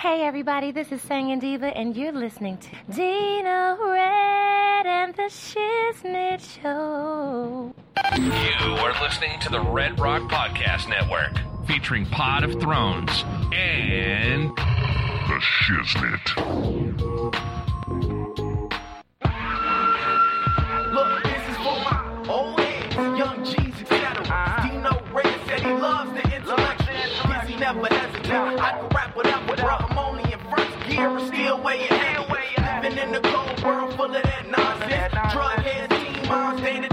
Hey everybody, this is Singing Diva, and you're listening to Dino Red and the Shiznit Show. You are listening to the Red Rock Podcast Network, featuring Pod of Thrones and The Shiznit. Gear, still weighing heavy. Living in the cold world full of that nonsense. Drug heads, teen moms, day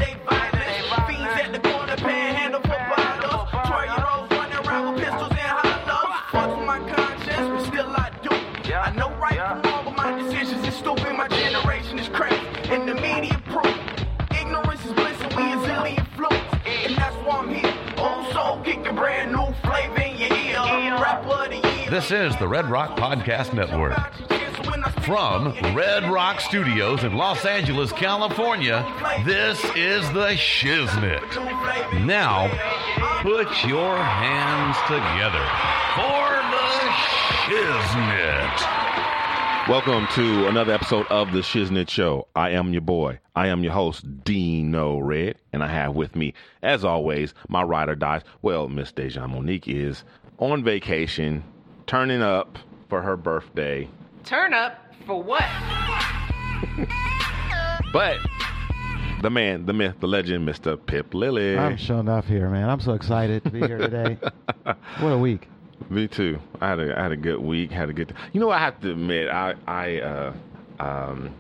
This is the Red Rock Podcast Network. From Red Rock Studios in Los Angeles, California, this is the Shiznit. Now, put your hands together for the Shiznit. Welcome to another episode of the Shiznit Show. I am your boy. I am your host, Dino Red, and I have with me, as always, my ride or dies. Well, Miss Deja Monique is on vacation, turning up for her birthday, Turn up for what? but the man, the myth, the legend, Mr. Pip Lilly. I'm showing off here, man. I'm so excited to be here today. what a week. Me too. I had a I had a good week. Had a good. You know, I have to admit, I I uh, um,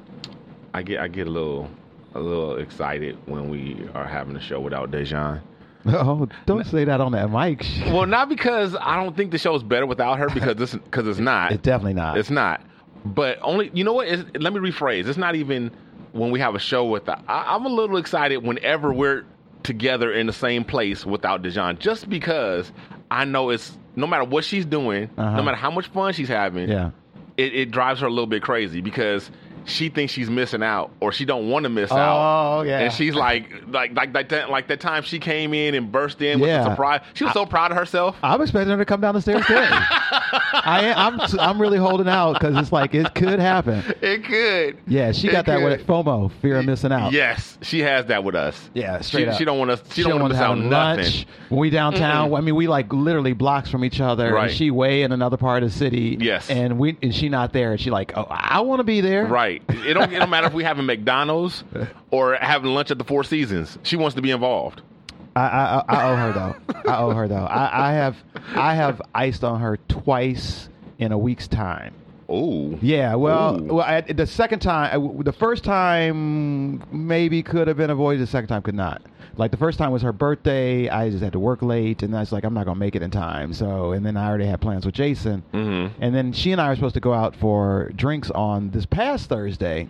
I get I get a little a little excited when we are having a show without Dejan. Oh, don't say that on that mic. Well, not because I don't think the show's better without her, because this because it's not. It's definitely not. It's not. But only you know what? It's, let me rephrase. It's not even when we have a show with. The, I, I'm a little excited whenever we're together in the same place without Dejan, just because I know it's no matter what she's doing, Uh-huh. no matter how much fun she's having, yeah. it, it drives her a little bit crazy because she thinks she's missing out or she don't want to miss out. Oh, yeah. And she's like, like, like, like that, like that time she came in and burst in with Yeah. the surprise. She was so proud of herself. I'm expecting her to come down the stairs today. I am, I'm I'm really holding out because it's like it could happen. It could. Yeah, she It got that with FOMO, fear of missing out. Yes, she has that with us. Yeah, straight she, up. She don't want us. She, don't, want want to miss out nothing. lunch. When we downtown, I mean, we like literally blocks from each other. Right. And she way in another part of the city. Yes. And we and she not there. And she like, oh, I want to be there. Right. It don't, it don't matter if we having McDonald's or having lunch at the Four Seasons. She wants to be involved. I, I, I I owe her though. I owe her though. I, I have I have iced on her twice in a week's time. Oh. Yeah, well, Ooh. well, I, the second time, uh, I- the first time maybe could have been avoided. The second time could not. Like the first time was her birthday. I just had to work late, and I was like, I'm not gonna make it in time. So, and then I already had plans with Jason, Mm-hmm. and then she and I were supposed to go out for drinks on this past Thursday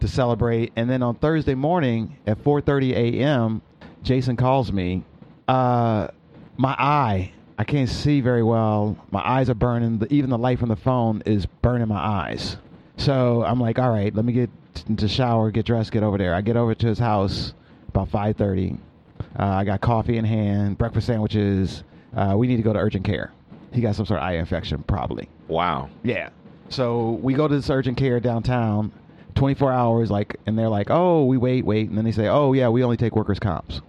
to celebrate, and then on Thursday morning at 4:30 a.m., Jason calls me. Uh, my eye. I can't see very well. My eyes are burning. The, even the light from the phone is burning my eyes. So I'm like, all right, let me get into shower, get dressed, get over there. I get over to his house about 5:30. Uh, I got coffee in hand, breakfast sandwiches. Uh, we need to go to urgent care. He got some sort of eye infection, probably. Wow. Yeah. So we go to this urgent care downtown, 24 hours, like, and they're like, oh, we wait, wait, and then they say, oh yeah, we only take workers' comps.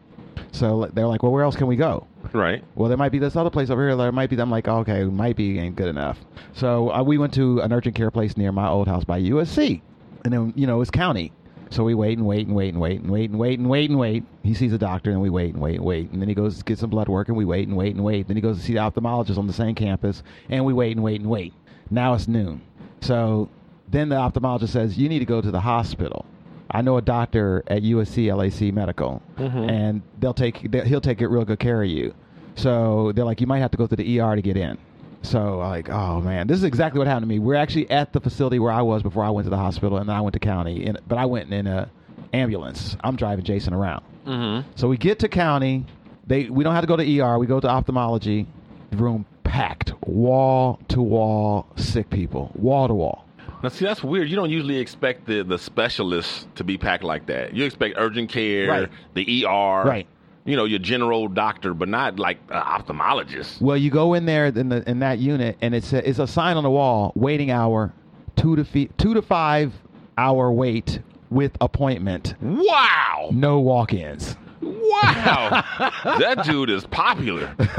So they're like, well, where else can we go? Right. Well, there might be this other place over here. There might be. I'm like, okay, might be ain't good enough. So uh, we went to an urgent care place near my old house by USC, and then you know it's county. So we wait and wait and wait and wait and wait and wait and wait and wait. He sees a doctor and we wait and wait and wait. And then he goes to get some blood work and we wait and wait and wait. Then he goes to see the ophthalmologist on the same campus and we wait and wait and wait. Now it's noon. So then the ophthalmologist says, You need to go to the hospital. I know a doctor at USC LAC Medical, and they'll take they- he'll take it real good care of you. So they're like, you might have to go to the ER to get in. So like, oh man, this is exactly what happened to me. We're actually at the facility where I was before I went to the hospital, and then I went to county. And, but I went in a ambulance. I'm driving Jason around. Mm-hmm. So we get to county. They we don't have to go to ER. We go to ophthalmology. Room packed, wall to wall, sick people, wall to wall. Now, see, that's weird. You don't usually expect the, the specialists to be packed like that. You expect urgent care, Right. the ER. Right. You know, your general doctor, but not like an ophthalmologist. Well, you go in there in the in that unit, and it's a, it's a sign on the wall: waiting hour, two to fi- two to five hour wait with appointment. Wow. No walk-ins. Wow. that dude is popular.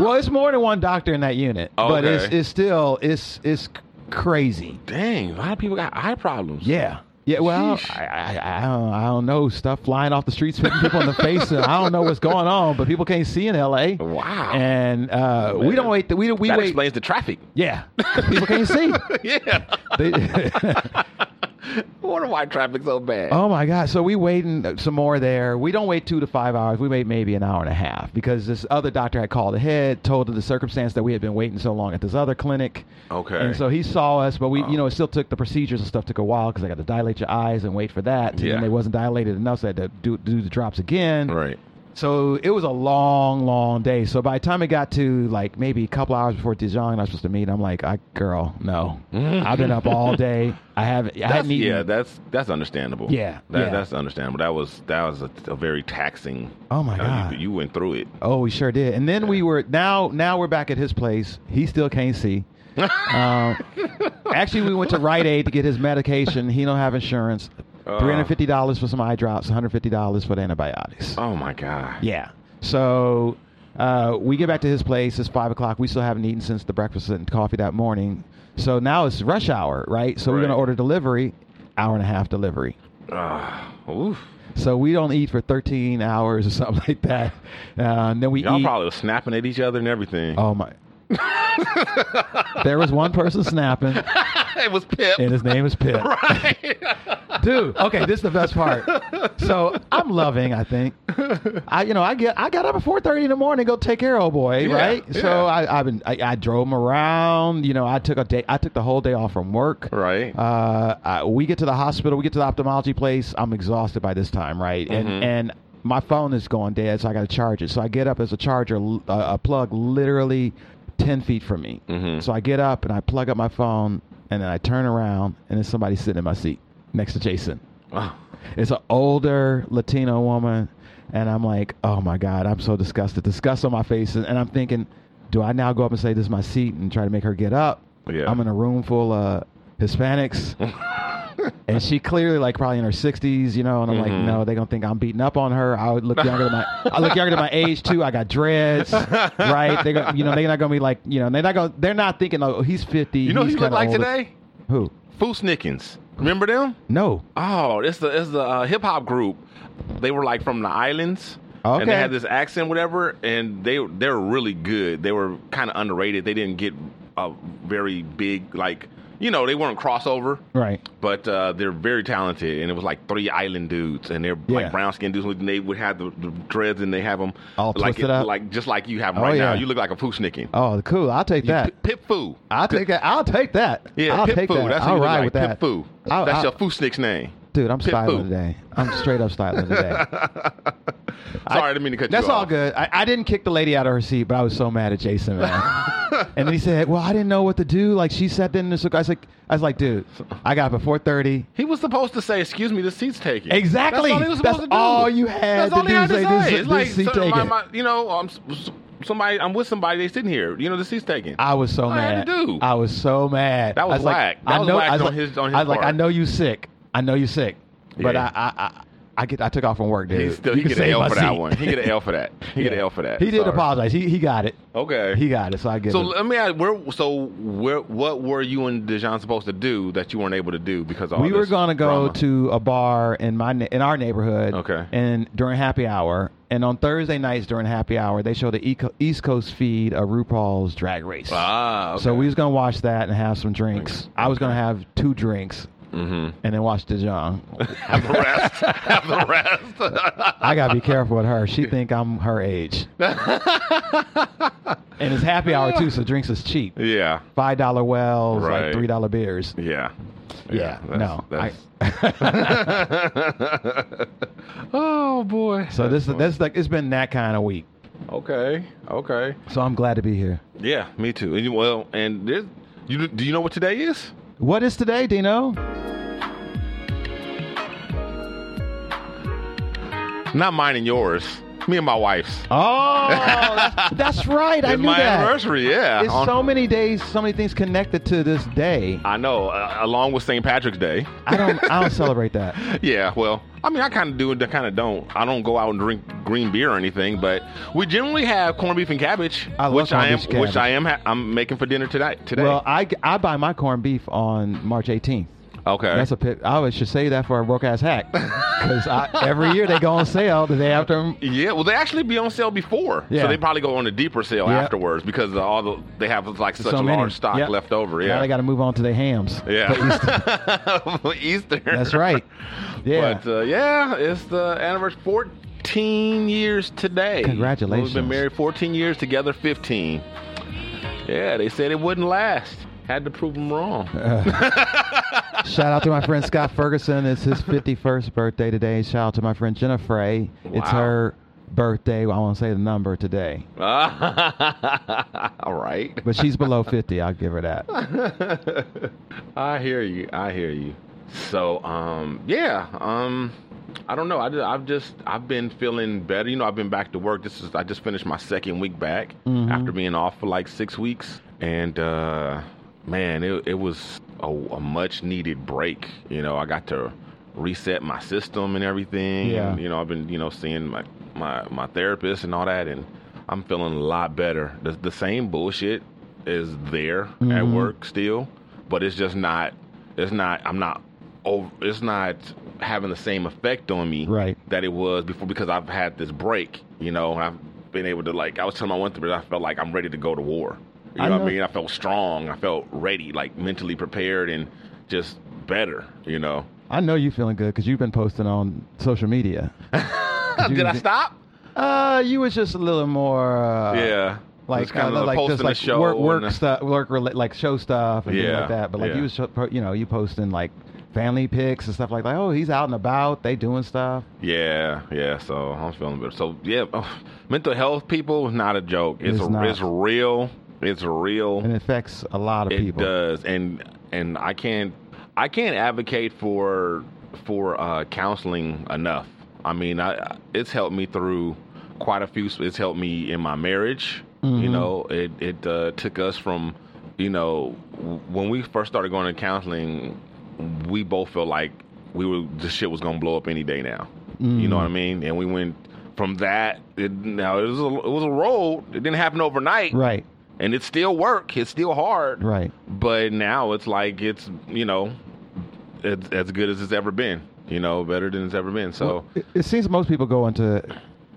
well, it's more than one doctor in that unit, but it's it's still it's it's crazy. Dang, a lot of people got eye problems. Yeah. Yeah, well, I, I, I, don't, I don't know. Stuff flying off the streets, hitting people in the face. And I don't know what's going on, but people can't see in L.A. Wow. And uh, we don't wait. We we that wait. explains the traffic. Yeah, people can't see. yeah. They, wonder why traffic's so bad. oh my God! So we waiting uh, some more there. We don't wait two to five hours. We wait maybe an hour and a half because this other doctor had called ahead, told of the circumstance that we had been waiting so long at this other clinic. Okay. And so he saw us, but we, you oh. know, it still took the procedures and stuff took a while because I got to dilate your eyes and wait for that. Yeah. And they wasn't dilated enough, so I had to do, do the drops again. Right. So it was a long, long day. So by the time it got to like maybe a couple hours before Dijon, I was supposed to meet. I'm like, I girl, no, I've been up all day. I haven't. I That's, hadn't eaten. yeah, that's that's understandable. Yeah, That, yeah. that's understandable. That was that was a, a very taxing. Oh, my uh, God. You, you went through it. Oh, we sure did. And then we were now. Now we're back at his place. He still can't see. um, actually, we went to Rite Aid to get his medication. He don't have insurance. Uh. Three hundred fifty dollars for some eye drops. One hundred fifty dollars for the antibiotics. Oh my god. Yeah. So uh, we get back to his place. It's five o'clock. We still haven't eaten since the breakfast and coffee that morning. So now it's rush hour, right? So we're gonna order delivery. Hour and a half delivery. Ah, oof. So we don't eat for thirteen hours or something like that. Uh, and then we Y'all eat. probably was snapping at each other and everything. Oh my! there was one person snapping, it was Pip. and his name is Pip. right. Dude, okay, this is the best part. So I'm loving. I think I, you know, I get I got up at 4:30 in the morning to go take care of old boy, Yeah, right? yeah. So I, I've been I, I drove him around. You know, I took a day. I took the whole day off from work. Right. Uh, I, we get to the hospital. We get to the ophthalmology place. I'm exhausted by this time, right? And Mhm. and my phone is going dead, so I got to charge it. So I get up. as a charger, uh, a plug, literally ten feet from me. Mhm. So I get up and I plug up my phone, and then I turn around, and there's somebody sitting in my seat next to Jason. Oh, It's an older Latino woman, and I'm like, oh my god, I'm so disgusted, disgust on my face, and I'm thinking, do I now go up and say this is my seat and try to make her get up? Yeah. I'm in a room full of Hispanics. And she clearly like probably in her sixties, you know, and I'm like, Mhm. no, they're gonna think I'm beating up on her. I would look younger than my I look younger than my age too. I got dreads, right? They go, you know, they're not gonna be like, you know, they're not gonna they're not thinking, oh, he's fifty. you know who he's you look like older. today? Who? Fu-Schnickens. Remember them? No. Oh, it's the it's the uh, hip hop group. They were like from the islands. And they had this accent, whatever, and they they were really good. They were kind of underrated. They didn't get a very big like you know they weren't crossover, Right. but uh, they're very talented. And it was like three island dudes, and they're Yeah. like brown skinned dudes. and They would have the, the dreads, and they have them All like twisted up? like just like you have 'em Oh, right now. You look like a Foosnickin. Oh, cool. I'll take that. Pip, Pip Foo. I'll take that. I'll take that. Yeah, I'll Pip take Foo. that. That's I'll what you ride like. with Pip that. Foo. I'll- That's I'll- your Foosnick's name. Dude, I'm Pip styling today. I'm straight up styling today. Sorry, I didn't mean to cut That's you That's all good. I, I didn't kick the lady out of her seat, but I was so mad at Jason, man. and then he said, "Well, I didn't know what to do. Like she sat in this." I was like, "I was like, dude, I got up at 4:30. He was supposed to say, "Excuse me, the seat's taken." Exactly. That's all he was That's supposed to do. all you had That's to all do, had to say, say. this- it's like, seat so- my- my- you know, I'm somebody. I'm with somebody. They sitting here. You know, the seat's taken. I was so All I mad. had to do. I was so mad. That was I was like, whack. That I was know. whack I was on like, his- on his I was like, I know you sick. I know you're sick, but Yeah. I, I, I, I get. I took off from work, dude. he still You he can get an save L my for that seat. one. He get an L for that. He get an L for that. He did Sorry. apologize. He he got it. Okay. He got it. So I get so it. let me ask, where, so where, what were you and Dijon supposed to do that you weren't able to do because of all we were this to go drama? to a bar in my ne- in our neighborhood. Okay. And during happy hour, and on Thursday nights during happy hour, they show the Eco- East Coast feed of RuPaul's Drag Race. Ah, okay. So we was gonna watch that and have some drinks. I was gonna have two drinks Mhm. and then watch Dijon. have the rest. have the rest. I gotta be careful with her. She think I'm her age. and it's happy hour too, so drinks is cheap. yeah. Five dollar wells, Right. like three dollar beers. Yeah. Yeah, that's- no. that's- oh boy. So this That's that's like it's been that kind of week. okay. Okay. So I'm glad to be here. Yeah, me too. And Well, and this, you do you know what today is? What is today, Dino? Not mine and yours. Me and my wife's. Oh, that's, that's right. I it's knew my that. anniversary. Yeah. It's On- so many days, so many things connected to this day. I know. Uh, along with St. Patrick's Day. I don't. I don't celebrate that. Yeah, well, I mean, I kind of do and I kind of don't. I don't go out and drink green beer or anything, but we generally have corned beef and cabbage, I love which corned I am, beef and which I am, ha- I'm making for dinner tonight. Today. Well, I, I buy my corned beef on March 18th. Okay. That's a pit. I always should say that for a broke ass hack because every year they go on sale the day after. yeah, well, they actually be on sale before, Yeah. so they probably go on a deeper sale Yeah. afterwards because of all the they have like such so many. large stock Yep. left over. Now Yeah, they got to move on to their hams. for Easter. yeah. Easter. That's right. Yeah. But uh, yeah, it's the anniversary. 14 years today. Congratulations. We've been married 14 years, together 15. Yeah, they said it wouldn't last. Had to prove them wrong. Shout out to my friend Scott Ferguson. It's his 51st birthday today. Shout out to my friend Jenna Frey. It's her birthday. I won't say the number today, All right. but she's below 50. I'll give her that. I hear you. I hear you. So, um, yeah, um, I don't know. I, I've just, I've been feeling better. You know, I've been back to work. This is, I just finished my second week back after being off for like six weeks, and uh, man, it, it was a, a much needed break. You know, I got to reset my system and everything. Yeah. And, you know, I've been, you know, seeing my my my therapist and all that, and I'm feeling a lot better. The, the same bullshit is there at mm-hmm. work still, but it's just not. It's not. I'm not. Over, it's not having the same effect on me Right. that it was before because I've had this break. You know, I've been able to like. I was telling my one through, I felt like I'm ready to go to war. You I know, what I mean? I felt strong. I felt ready, like mentally prepared and just better. You know. I know you feeling good because you've been posting on social media. 'Cause you Did I stop? Uh, you was just a little more. Uh, yeah. Like kinda uh, like just like show work work stuff, work rela- like show stuff and things Yeah, like that. But like yeah. you was you know you posting like family pics and stuff like that. Oh, he's out and about. They doing stuff. Yeah, yeah. So I'm feeling better. So yeah, oh, mental health people is not a joke. It's It's not. it's real. It's real. and it affects a lot of it people. It does, and and I can't I can't advocate for for uh, counseling enough. I mean, I it's helped me through quite a few. It's helped me in my marriage. You Mm-hmm. know, it it uh, took us from you know when we first started going to counseling, we both felt like we were the shit was gonna blow up any day now. You know what I Mm. mean? And we went from that. It, now it was a, it was a road. It didn't happen overnight Right, and it's still work. It's still hard. right. But now it's like it's you know, it's as good as it's ever been. You know, better than it's ever been. So It, it seems most people go into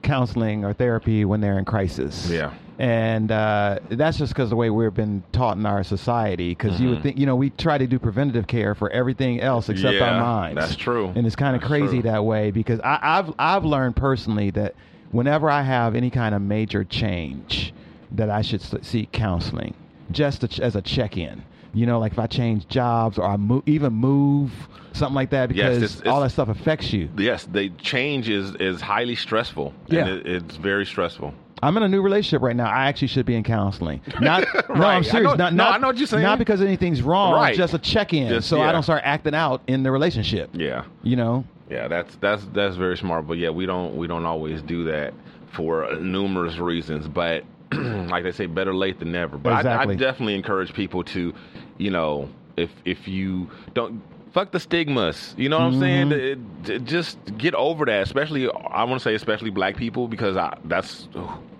counseling or therapy when they're in crisis. Yeah. And uh, that's just because the way we've been taught in our society. Because you would think, you know, we try to do preventative care for everything else except Mm-hmm. Yeah, our minds. that's true. And it's kind of crazy true. that way because I, I've I've learned personally that whenever I have any kind of major change, that I should seek counseling just to as a check-in. You know, like if I change jobs or I move, even move, something like that, Yes, because it's- it's- all that stuff affects you. yes, the change is is highly stressful. Yeah. and it, it's very stressful. I'm in a new relationship right now. I actually should be in counseling. Not, no, Right. I I'm serious. know- not, no, not, I know what you're saying. Not because anything's wrong. Right. Just a check-in, Just- so yeah. I don't start acting out in the relationship. Yeah, You know. yeah. That's that's that's very smart. But yeah, we don't we don't always do that for numerous reasons. But like they say, better late than never. But I, I definitely encourage people to, you know, if if you don't. Fuck the stigmas. You know what I'm saying? Mm-hmm. It- it- just get over that. Especially, I want to say, especially black people, because I, that's,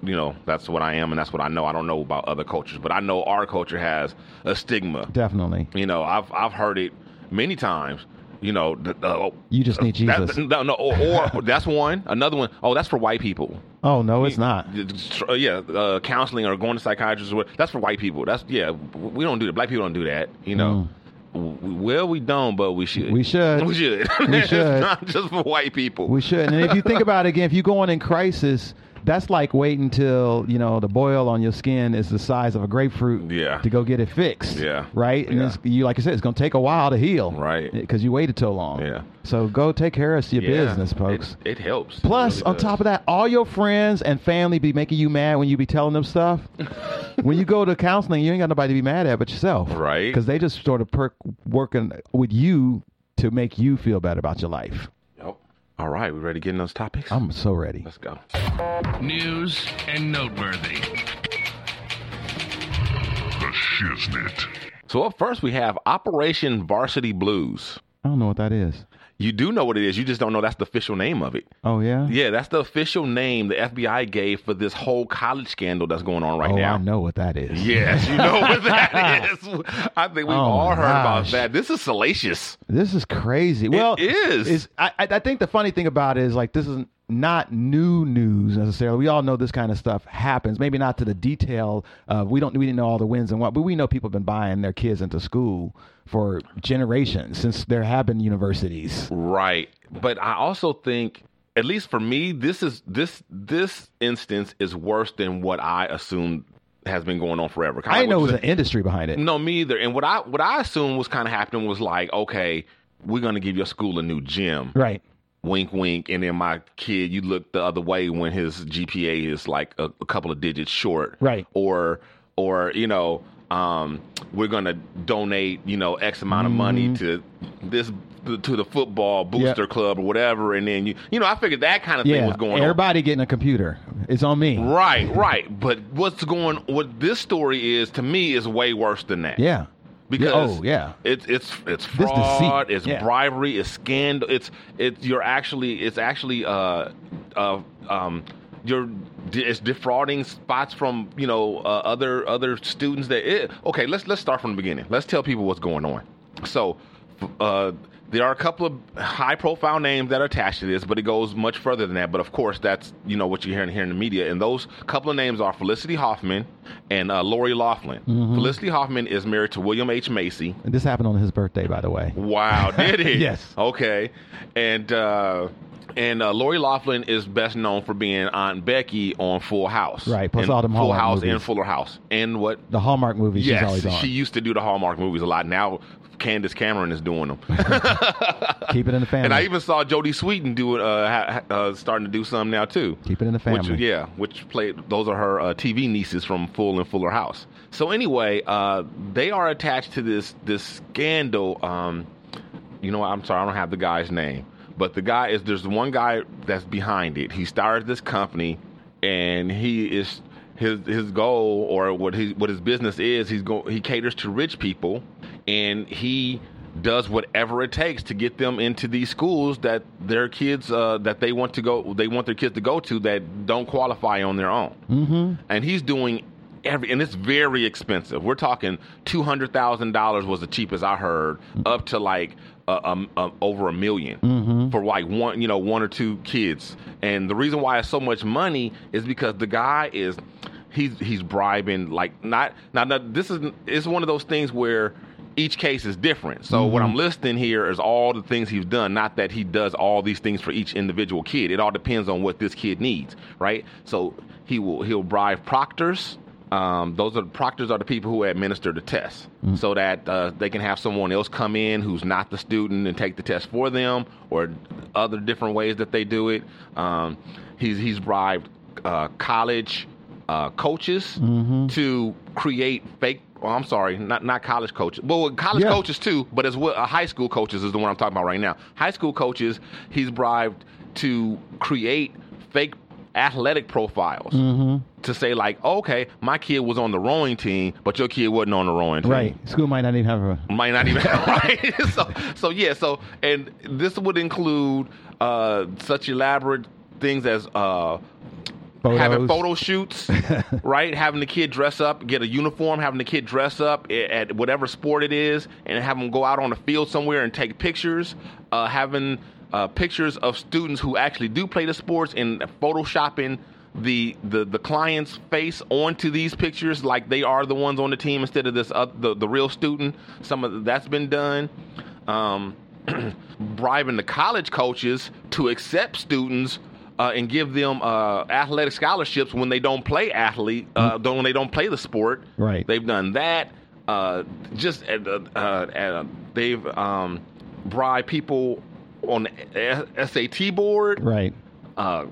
you know, that's what I am, and that's what I know. I don't know about other cultures, but I know our culture has a stigma. Definitely. You know, I've I've heard it many times. You know, the, the, oh, You just need that- Jesus. no, no, or, or that's one. Another one, oh, that's for white people. Oh no, it's not. Uh, Yeah, uh, counseling or going to psychiatrists. That's for white people. That's yeah. We don't do that. Black people don't do that. You know. W- Well, we don't, but we should. Mm. We should. We should. We should. not just for white people. We should. And if you think about it again, if you go on in crisis, that's like waiting until you know the boil on your skin is the size of a grapefruit. Yeah. To go get it fixed. Yeah. Right. And Yeah. it's, you like I said, it's going to take a while to heal. Right. Because you waited so long. Yeah. So go take care of your Yeah. business, folks. It, it helps. Plus, It really on does. top of that, all your friends and family be making you mad when you be telling them stuff. when you go to counseling, you ain't got nobody to be mad at but yourself. Right. Because they just sort of perk working with you to make you feel better about your life. Yep. All right, we ready to get in those topics? I'm so ready. Let's go. News and noteworthy. The Shiznit. So up first, we have Operation Varsity Blues. I don't know what that is. You do know what it is. You just don't know that's the official name of it. Oh yeah. Yeah, that's the official name the FBI gave for this whole college scandal that's going on right oh, now. I know what that is. Yes, you know what that is. I think we've Oh, all heard about that. This is salacious. This is crazy. Well, it Is I, I I think the funny thing about it is like this is not new news necessarily. We all know this kind of stuff happens. Maybe not to the detail. Uh, we don't we didn't know all the wins and what, but we know people have been buying their kids into school for generations since there have been universities. Right. But I also think at least for me this is this this instance is worse than what I assumed has been going on forever. Kinda I didn't know it was an industry behind it. No, me either. And what I what I assumed was kind of happening was like, okay, we're going to give your school a new gym. Right. Wink, wink. And then my kid, you look the other way when his GPA is like a, a couple of digits short. Right. Or, or you know, um, we're gonna donate, you know, X amount of money to this to the football booster Yep. club or whatever, and then you, you know, I figured that kind of thing was going on. Everybody getting a computer. It's on me. Right, right. But what's going? What this story is to me is way worse than that. Yeah. Because oh yeah. it's it's it's fraud, it's yeah. bribery, it's scandal, it's it's you're actually it's actually uh uh um you're it's defrauding spots from you know uh, other other students that it, okay let's let's start from the beginning let's tell people what's going on so uh there are a couple of high profile names that are attached to this, but it goes much further than that. But of course, that's you know what you're hearing here in the media, and those couple of names are Felicity Huffman and uh, Lori Loughlin. Mm-hmm. Felicity Huffman is married to William H Macy, And this happened on his birthday, by the way. Wow, did it? Yes. Okay. And uh and uh, Lori Loughlin is best known for being Aunt Becky on Full House. Right, plus all them Full Hallmark House movies. and Fuller House. And what? The Hallmark movies she's yes, always on. she used to do the Hallmark movies a lot. Now Candace Cameron is doing them. Keep it in the family. and I even saw Jodie Sweetin do it, uh, uh, starting to do some now too. Keep it in the family. Which, yeah, which played those are her uh, TV nieces from Full and Fuller House. So anyway, uh, they are attached to this this scandal. Um, you know, what, I'm sorry, I don't have the guy's name, but the guy is there's one guy that's behind it. He started this company, and he is his his goal or what his what his business is. He's go he caters to rich people, and he does whatever it takes to get them into these schools that their kids uh, that they want to go they want their kids to go to that don't qualify on their own. Mm-hmm. And he's doing every and it's very expensive. We're talking two hundred thousand dollars was the cheapest I heard, up to like uh, um, um, over a 1000000 for like one you know one or two kids. And the reason why it's so much money is because the guy is he's he's bribing like not now, now this is it's one of those things where each case is different. So what I'm listing here is all the things he's done, not that he does all these things for each individual kid. It all depends on what this kid needs, right? So he will he'll bribe proctors. Um, those are proctors are the people who administer the tests, so that uh, they can have someone else come in who's not the student and take the test for them, or other different ways that they do it. Um, he's he's bribed uh, college uh, coaches to create fake. Well, I'm sorry, not not college coaches. Well, college Yeah. coaches too, but as well, uh, high school coaches is the one I'm talking about right now. High school coaches, he's bribed to create fake athletic profiles to say like, okay, my kid was on the rowing team, but your kid wasn't on the rowing team right. School might not even have a. might not even have, right. so so yeah. So and this would include uh, such elaborate things as uh, having photo shoots, right? Having the kid dress up, get a uniform, having the kid dress up at whatever sport it is, and have them go out on the field somewhere and take pictures. Uh, having uh, pictures of students who actually do play the sports and photoshopping the, the the client's face onto these pictures like they are the ones on the team instead of this uh, the the real student. Some of that's been done. Um, bribing the college coaches to accept students uh, and give them uh, athletic scholarships when they don't play athlete, uh, don't, when they don't play the sport. Right. They've done that. Uh, just uh, uh, uh, they've um, bribed people on the SAT board. Right. Uh,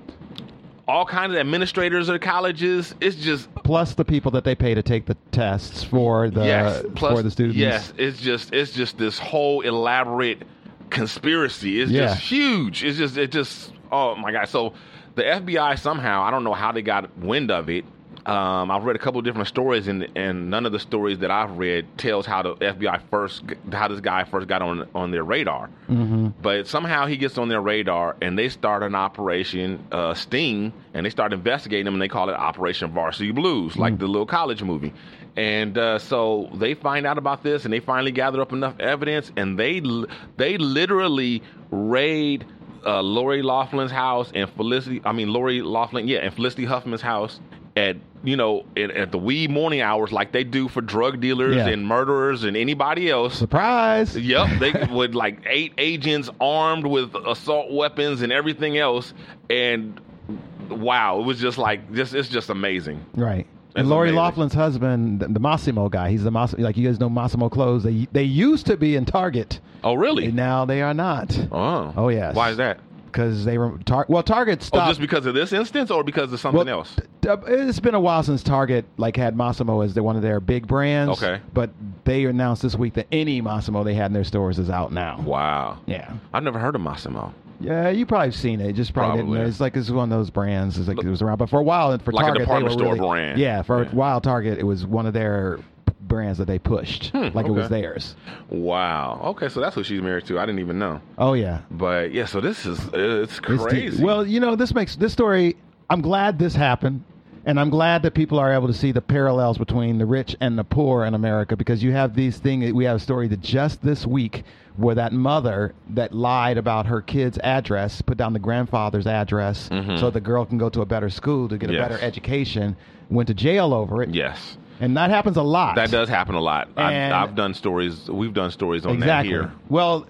all kinds of administrators of colleges. It's just Plus the people that they pay to take the tests for the yes, plus, for the students. Yes, it's just it's just this whole elaborate conspiracy is Yeah. just huge. It's just it just oh my god. So the FBI somehow I don't know how they got wind of it. Um, I've read a couple of different stories, and and none of the stories that I've read tells how the FBI first how this guy first got on on their radar. Mm-hmm. But somehow he gets on their radar, and they start an operation uh, Sting, and they start investigating him, and they call it Operation Varsity Blues, like the little college movie. And uh, so they find out about this, and they finally gather up enough evidence, and they they literally raid uh, Lori Loughlin's house and Felicity. I mean Lori Loughlin, yeah, and Felicity Huffman's house at you know at, at the wee morning hours, like they do for drug dealers Yeah. and murderers and anybody else. Surprise! Yep, they with like eight agents armed with assault weapons and everything else, and wow, it was just like just it's just amazing. Right. That's And Lori amazing. Loughlin's husband, the, the Mossimo guy, he's the Mossimo, like you guys know Mossimo clothes. They they used to be in Target, Oh, really? and now they are not. Oh, Oh, yes. Why is that? Because they were tar- well, Target oh, stopped. Oh, just because of this instance, or because of something well, else? t- uh, it's been a while since Target like had Mossimo as one of their big brands. Okay. But they announced this week that any Mossimo they had in their stores is out now. Wow. Yeah. I've never heard of Mossimo. Yeah, you probably seen it. Just probably, Probably. didn't. It's like it's one of those brands. It's like it was around, but for a while, for Like a Target, department store really, brand. Yeah, for Yeah. a while, Target it was one of their brands that they pushed, like it was theirs. Wow. Okay, so that's who she's married to. I didn't even know. Oh yeah, But yeah, so this is it's It's crazy. Well, you know, this makes this story. I'm glad this happened, and I'm glad that people are able to see the parallels between the rich and the poor in America because you have these things. We have a story that just this week where that mother that lied about her kid's address, put down the grandfather's address, so the girl can go to a better school to get a Mm-hmm. Yes. better education, went to jail over it. yes. And that happens a lot. That does happen a lot. I've, I've done stories. We've done stories on exactly. that here. Well,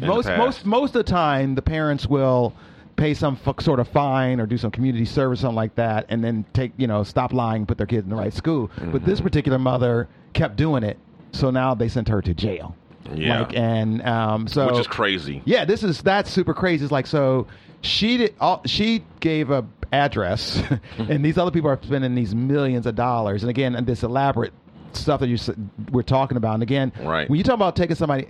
most most most of the time, the parents will pay some f- sort of fine or do some community service, something like that, and then take you know stop lying, put their kids in the right school. But Mm-hmm. this particular mother kept doing it, so now they sent her to jail. Yeah. Like, and um, so Which is crazy. yeah, this is that's super crazy. It's like so she did all, she gave a address, and these other people are spending these millions of dollars, and again, and this elaborate stuff that you we're talking about. And again, Right. when you talk about taking somebody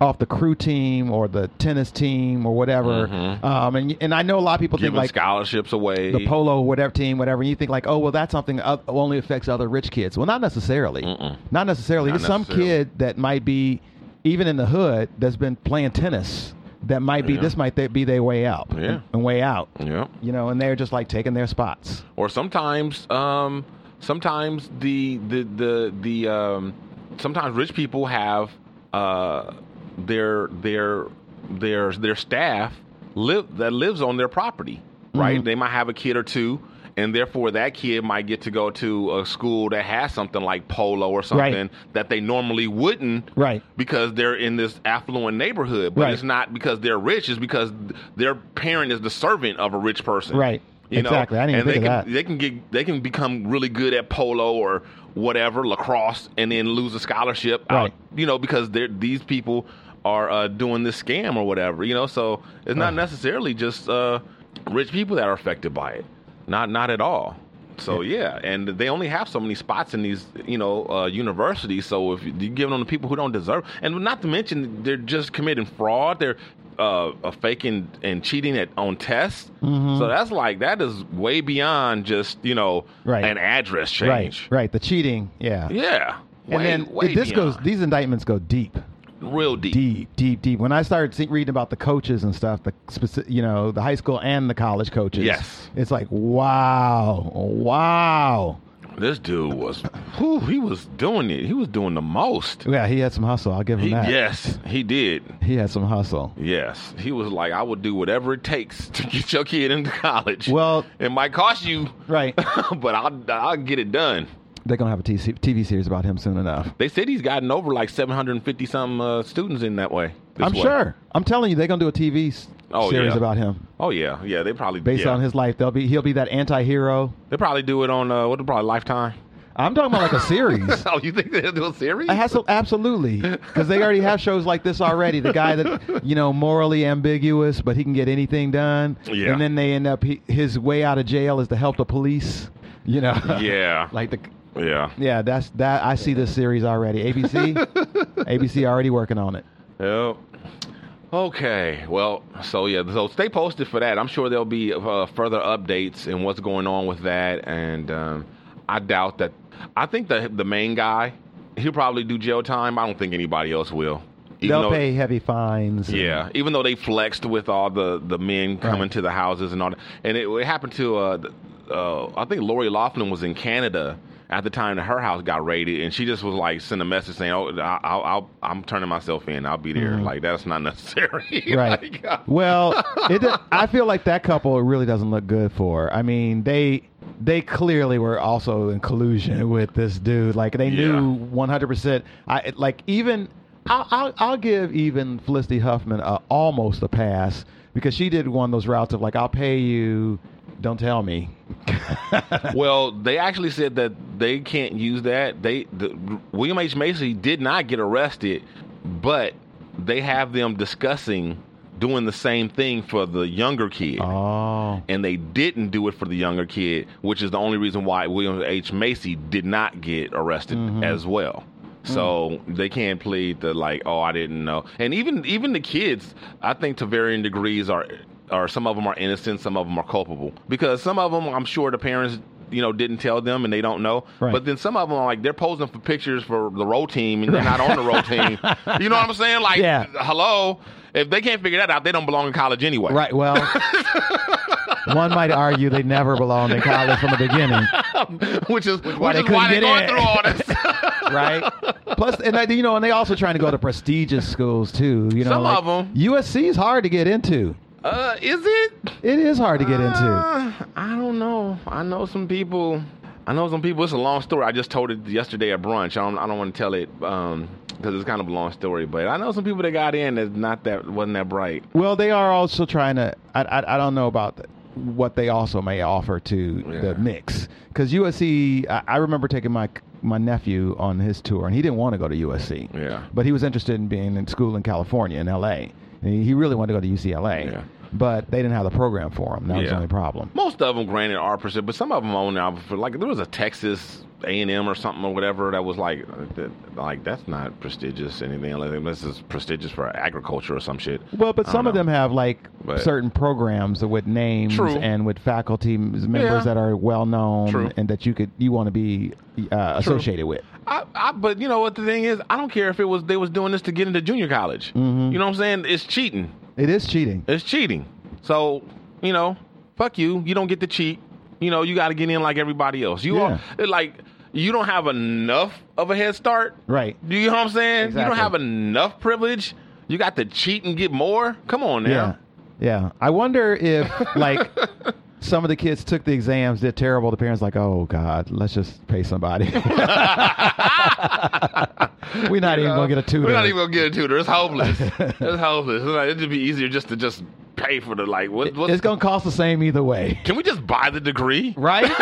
off the crew team or the tennis team or whatever, um, and and I know a lot of people think Mm-hmm. Like scholarships away. the polo whatever team whatever and you think like oh well that's something that only affects other rich kids well not necessarily not necessarily Not there's some kid that might be even in the hood that's been playing tennis that might be Yeah. this might be their way out Yeah. and, and way out Yeah. you know and they're just like taking their spots or sometimes um sometimes the the the the um sometimes rich people have uh their their their their staff live that lives on their property right Mm-hmm. they might have a kid or two and therefore that kid might get to go to a school that has something like polo or something that they normally wouldn't Right. because they're in this affluent neighborhood but Right. it's not because they're rich it's because their parent is the servant of a rich person Right. you know, Exactly. I didn't and even they think of can that. they can get they can become really good at polo or whatever lacrosse, and then lose a scholarship. out, Right. you know, because they're these people are uh, doing this scam or whatever. You know, so it's not Right. necessarily just uh, rich people that are affected by it. Not not at all. So yeah, and they only have so many spots in these, you know, uh, universities. So if you give them to people who don't deserve, and not to mention they're just committing fraud, they're uh, faking and cheating at on tests. So that's like that is way beyond just you know Right. an address change. right right. the cheating yeah Yeah, and way, then way this beyond. goes these indictments go deep real deep. deep, deep, deep. When I started see, reading about the coaches and stuff, the specific, you know, the high school and the college coaches, Yes. it's like wow, wow. This dude was, whew, he was doing it. He was doing the most. Yeah, he had some hustle. I'll give him He, that. yes, he did. he had some hustle. Yes, he was like, I would do whatever it takes to get your kid into college. Well- it might cost you, Right. but I'll I'll get it done. They're gonna have a TV series about him soon enough. They said he's gotten over like 750 some uh, students in that way. I'm way. sure. I'm telling you, they're gonna do a TV Oh, series yeah. about him Oh yeah, yeah. They probably based yeah. on his life. They'll be he'll be that anti-hero. They probably do it on uh, what? Probably Lifetime. I'm talking about like a series. oh, you think they'll do a series? I to, absolutely because they already have shows like this already. The guy that you know morally ambiguous, but he can get anything done. Yeah. And then they end up he, his way out of jail is to help the police. You know. yeah, like the yeah, yeah. That's that. I see this series already. ABC. ABC already working on it. Yep. Okay, well, so yeah, so stay posted for that. I'm sure there'll be uh, further updates and what's going on with that, and um, I doubt that. I think the the main guy, he'll probably do jail time. I don't think anybody else will. Even They'll though- pay heavy fines. and- Yeah, even though they flexed with all the the men coming Right. to the houses and all that, and it, it happened to uh, uh, I think Lori Loughlin was in Canada at the time that her house got raided, and she just was like send a message saying, "Oh, I- I'll, I'll I'm turning myself in. I'll be there." Like that's not necessary. Mm-hmm. Right. Like, uh, well, it, I feel like that couple really doesn't look good for. I mean, they they clearly were also in collusion with this dude. Like they knew Yeah. 100. percent I like even I'll, I'll I'll give even Felicity Huffman a, almost a pass because she did one of those routes of like I'll pay you, don't tell me. well, they actually said that they can't use that. They the, William H Macy did not get arrested, but they have them discussing doing the same thing for the younger kid. Oh, and they didn't do it for the younger kid, which is the only reason why William H. Macy did not get arrested mm-hmm. as well. Mm. So they can't plead the like, oh, I didn't know. And even even the kids, I think to varying degrees are are some of them are innocent, some of them are culpable because some of them, I'm sure the parents. You know, didn't tell them, and they don't know. Right. But then some of them are like they're posing for pictures for the road team, and they're not on the road team. You know what I'm saying? Like, Yeah. hello. If they can't figure that out, they don't belong in college anyway. right. Well, one might argue they never belonged in college from the beginning. which is why which they is why couldn't they're get going in. through all this. right? Plus, and I- you know, and they also trying to go to prestigious schools too. You know, Some like, them USC is hard to get into. Uh, is it? It is hard to get into. Uh, I don't know. I know some people. I know some people. It's a long story. I just told it yesterday at brunch. I don't. I don't want to tell it because it's kind of a long story. But I know some people that got in that's not that wasn't that bright. Well, they are also trying to. I I, I don't know about what they also may offer to Yeah. the mix because USC. I, I remember taking my my nephew on his tour, and he didn't want to go to USC. Yeah. But he was interested in being in school in California, in L.A. He- really wanted to go to UCLA. Yeah. But they didn't have the program for him. That was the only problem. Most of them, granted, are percent, but some of them own now. Like, there was a Texas A and M or something or whatever that was like, uh, that, like that's not prestigious. Anything like this is prestigious for agriculture or some shit. Well, but some don't of them have like But- certain programs with names True. and with faculty members Yeah. that are well known True. and that you could you want to be uh, associated with. I, I, but you know what the thing is? I don't care if it was they was doing this to get into junior college. Mm-hmm. You know what I'm saying? It's cheating. It is cheating. It's cheating. So you know, fuck you. You don't get to cheat. You know, you got to get in like everybody else. You Yeah. are like you don't have enough of a head start. Right. Do you know what I'm saying? You don't have enough privilege. You got to cheat and get more. Come on now. Yeah. Yeah. I wonder if like some of the kids took the exams, did terrible. The parents like, oh God, let's just pay somebody. We're not even gonna get a tutor. We're not even gonna get a tutor. It's hopeless. it's hopeless. It'd be easier just to just pay for the like. What, it's gonna cost the same either way, can we just buy the degree? right?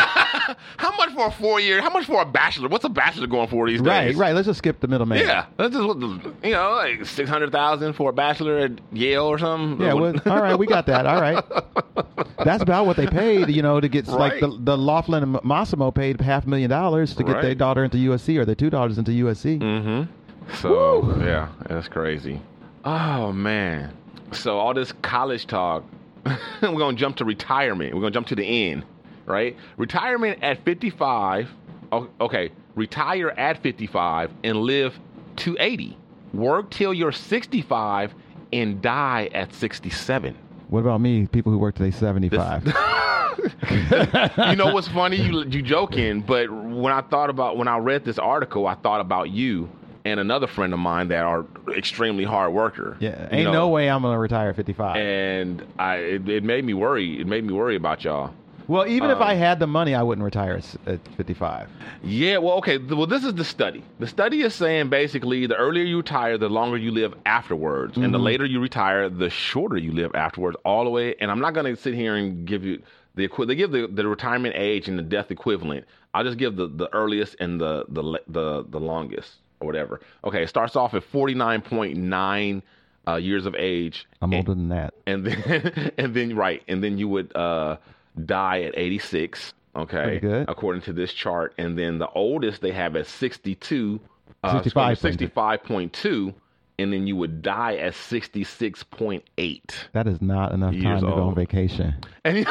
How much for a four year? How much for a bachelor? What's a bachelor going for these days? right. Right. Let's just skip the middleman. Yeah, that's just what you know, like six hundred thousand for a bachelor at Yale or something. Yeah, well, all right, we got that. All right, that's about what they paid. You know, to get like the the Loughlin and Mossimo paid half a million dollars to get Right. their daughter into USC or their two daughters into USC. Mm-hmm. So yeah, that's crazy. Oh man. So all this college talk, we're gonna jump to retirement. We're gonna jump to the end, right? Retirement at fifty-five. Okay, retire at fifty-five and live to eighty. Work till you're sixty-five and die at sixty-seven. What about me? People who work today seventy five. you know what's funny? You you joking, but when I thought about when I read this article, I thought about you and another friend of mine that are extremely hard worker. Yeah, You ain't know, no way I'm gonna retire at fifty five. And I it, it made me worry. It made me worry about y'all. Well, even if um, I had the money, I wouldn't retire at at fifty five. Yeah, well, okay. Well, this is the study. The study is saying basically the earlier you retire, the longer you live afterwards, and the later you retire, the shorter you live afterwards, all the way. And I'm not going to sit here and give you the they give the, the retirement age and the death equivalent. I'll just give the, the earliest and the the the the longest or whatever. Okay, it starts off at 49.9 uh, years of age. I'm and- older than that. and then and then right and then you would uh die at 86 okay according to this chart and then the oldest they have at 62 uh, 65.2. 65.2 and then you would die at 66.8. That is not enough time to go on vacation. And,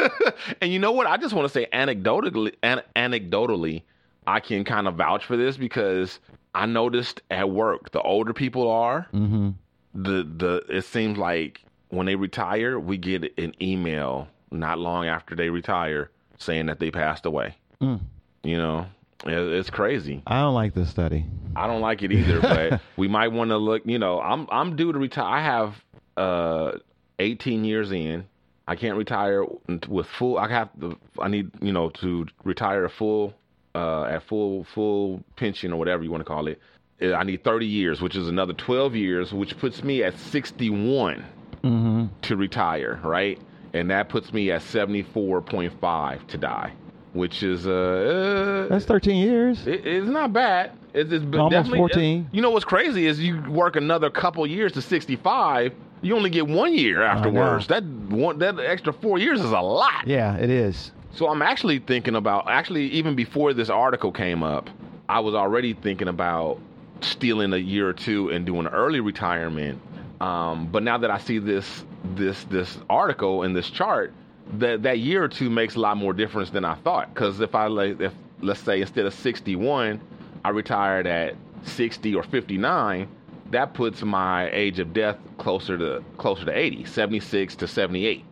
and you know what? I just want to say anecdotally, an, anecdotally, I can kind of vouch for this because I noticed at work, the older people are, hmm the the it seems like when they retire, we get an email not long after they retire saying that they passed away. Mm. You know, it, it's crazy. I don't like this study. I don't like it either, but we might want to look. You know, I'm I'm due to retire. I have uh 18 years in. I can't retire with full. I have to. I need you know to retire full uh at full full pension or whatever you want to call it. Uh, I need 30 years, which is another 12 years, which puts me at 61 hmm to retire, right? And that puts me at 74.5 to die, which is uh, That's 13 years. it, it's not bad. It's, it's Almost definitely, 14. You know what's crazy is you work another couple years to 65. You only get one year afterwards. That one, that extra four years is a lot. Yeah, it is. So I'm actually thinking about actually even before this article came up, I was already thinking about stealing a year or two and doing early retirement. Um, but now that I see this this this article and this chart, that that year or two makes a lot more difference than I thought. Because if I like, if let's say instead of 61, I retired at 60 or 59, that puts my age of death closer to closer to 80, 76 to 78.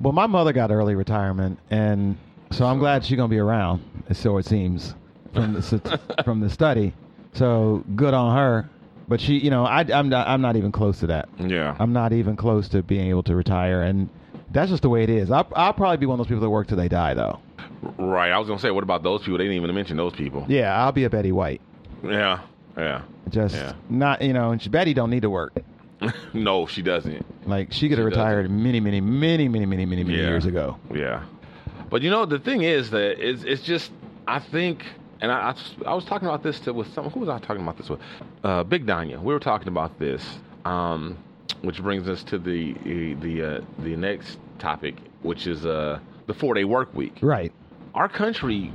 Well, my mother got early retirement, and so I'm glad she's gonna be around. So it seems from the from the study. So good on her. But she, you know, I, I'm not. I'm not even close to that. Yeah. I'm not even close to being able to retire, and that's just the way it is. I'll, I'll probably be one of those people that work till they die, though. Right. I was gonna say, what about those people? They didn't even mention those people. Yeah, I'll be a Betty White. Yeah. Yeah. Just Yeah. not, you know. And she, Betty don't need to work. no, she doesn't. Like she could have retired many, many, many, many, many, many, many Yeah. years ago. Yeah. But you know, the thing is that it's, it's just, I think, and I, I, I was talking about this to, with someone. who was I talking about this with? Uh, Big Danya. We were talking about this, um, which brings us to the the uh, the next topic, which is uh, the four day work week. Right. Our country,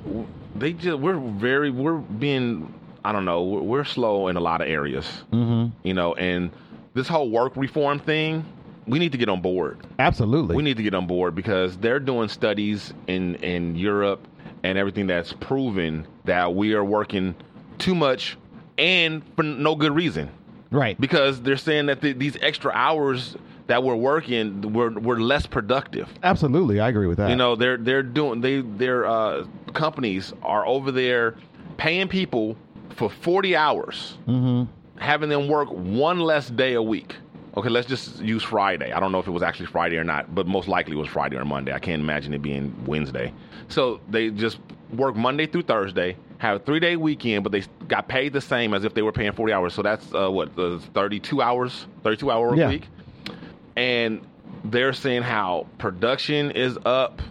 they just we're very we're being I don't know we're, we're slow in a lot of areas, hmm you know, and this whole work reform thing, we need to get on board. Absolutely. We need to get on board because they're doing studies in in Europe and everything that's proven that we are working too much and for no good reason. right. Because they're saying that the, these extra hours that we're working, we're we're less productive. Absolutely, I agree with that. You know, they're they're doing they their uh, companies are over there paying people for forty hours hmm having them work one less day a week. Okay, let's just use Friday. I don't know if it was actually Friday or not, but most likely it was Friday or Monday. I can't imagine it being Wednesday. So they just work Monday through Thursday, have a three day weekend, but they got paid the same as if they were paying 40 hours. So that's uh, what, uh, 32 hours, 32 hour Yeah. week. And they're saying how production is up.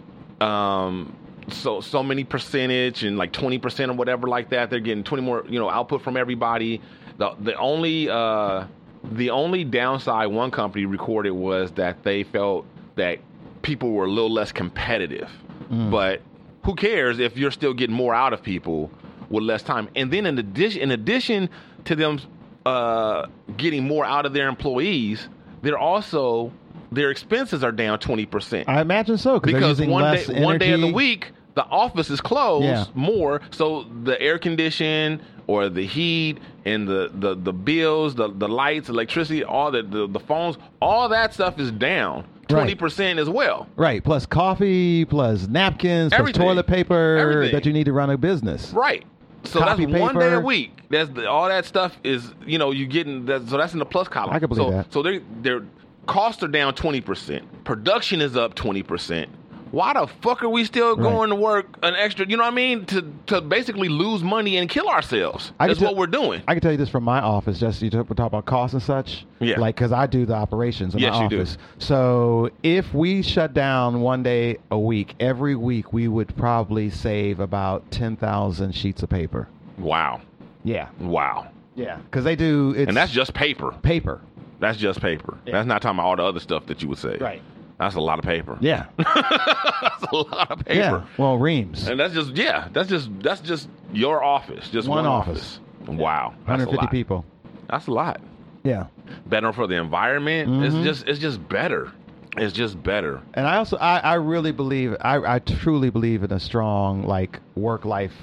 Um, so so many percentage and like 20% or whatever like that they're getting 20 more you know output from everybody the the only uh the only downside one company recorded was that they felt that people were a little less competitive. But who cares if you're still getting more out of people with less time? And then in addition in addition to them uh getting more out of their employees they're also their expenses are down 20% I imagine so because one day one day of the week the office is closed Yeah. more so the air condition or the heat and the, the, the bills the, the lights electricity all the, the the phones all that stuff is down 20% as well. Right, plus coffee, plus napkins, plus toilet paper Everything. that you need to run a business. right. So Copy that's one day a week. That's the, all that stuff is you know you getting that so that's in the plus column. I can believe so, that. so they their costs are down 20% production is up 20% why the fuck are we still Right. going to work an extra you know what i mean to to basically lose money and kill ourselves I that's what we're doing I can tell you this from my office. Just you talk, talk about costs and such. Yeah. Like because I do the operations in Yes, my you do. office. So if we shut down one day a week, every week we would probably save about ten thousand sheets of paper. wow Yeah. wow Yeah. Because they do. It's and that's just paper paper. that's just paper Yeah. that's not talking about all the other stuff that you would say Right. That's a lot of paper Yeah. that's a lot of paper Yeah. Well, reams. And that's just yeah, that's just that's just your office, just one, One office. office. Wow, that's 150 people. That's a lot. Yeah. better for the environment. Mm-hmm. It's just it's just better. It's just better. And I also I, I really believe I, I truly believe in a strong like work life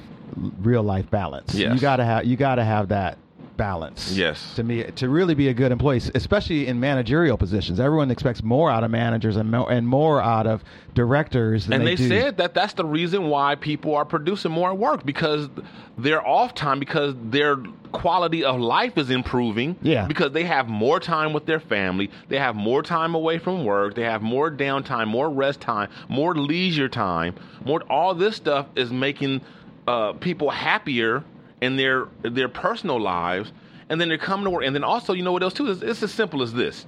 real life balance. Yes. You gotta have you gotta have that balance. Yes. To me to really be a good employee, especially in managerial positions. Everyone expects more out of managers and more and more out of directors than and they, do. said that that's the reason why people are producing more work because they're off time because their quality of life is improving Yeah. because they have more time with their family they have more time away from work they have more downtime more rest time more leisure time more all this stuff is making uh, people happier in their their personal lives and then they're coming to work and then also you know what else too? It's, it's as simple as this.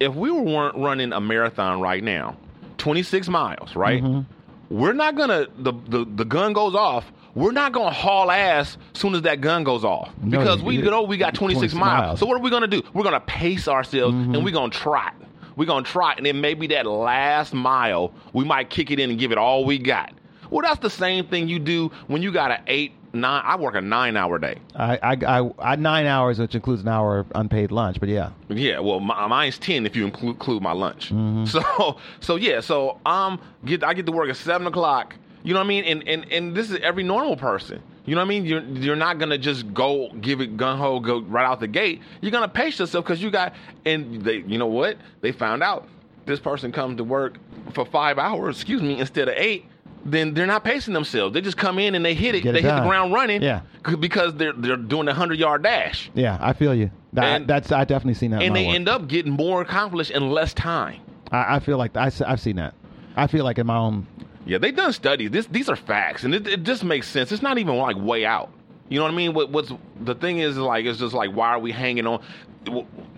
If we were weren't running a marathon right now 26 miles right? Mm-hmm. We're not gonna the, the the gun goes off. We're not gonna haul ass soon as that gun goes off. No, because we you- know we got 26, 26 miles. miles. so what are we gonna do? We're gonna pace ourselves and mm-hmm. we're gonna trot. We're gonna trot and then maybe that last mile we might kick it in and give it all we got. Well that's the same thing you do when you got an eight nine i work a nine hour day I, I, I, I nine hours, which includes an hour of unpaid lunch. But yeah, Yeah, well, my, mine's ten if you include, include my lunch. So, so yeah, so um, get I get to work at seven o'clock. You know what I mean? And and and this is every normal person. You know what I mean? You're you're not gonna just go give it gun ho go right out the gate. You're gonna pace yourself because you got and they you know what they found out this person comes to work for five hours, excuse me, instead of eight. Then they're not pacing themselves. They just come in and they hit it. Get it they hit the ground running. Yeah. because they're they're doing a hundred yard dash yeah, I feel you. That, And- that's I definitely seen that. and they work. end up getting more accomplished in less time. I, I feel like I, have seen that. I feel like in my own. Yeah, they've done studies. This these are facts, and it, it just makes sense. It's not even like way out. You know what I mean? What, what's the thing is like it's just like why are we hanging on?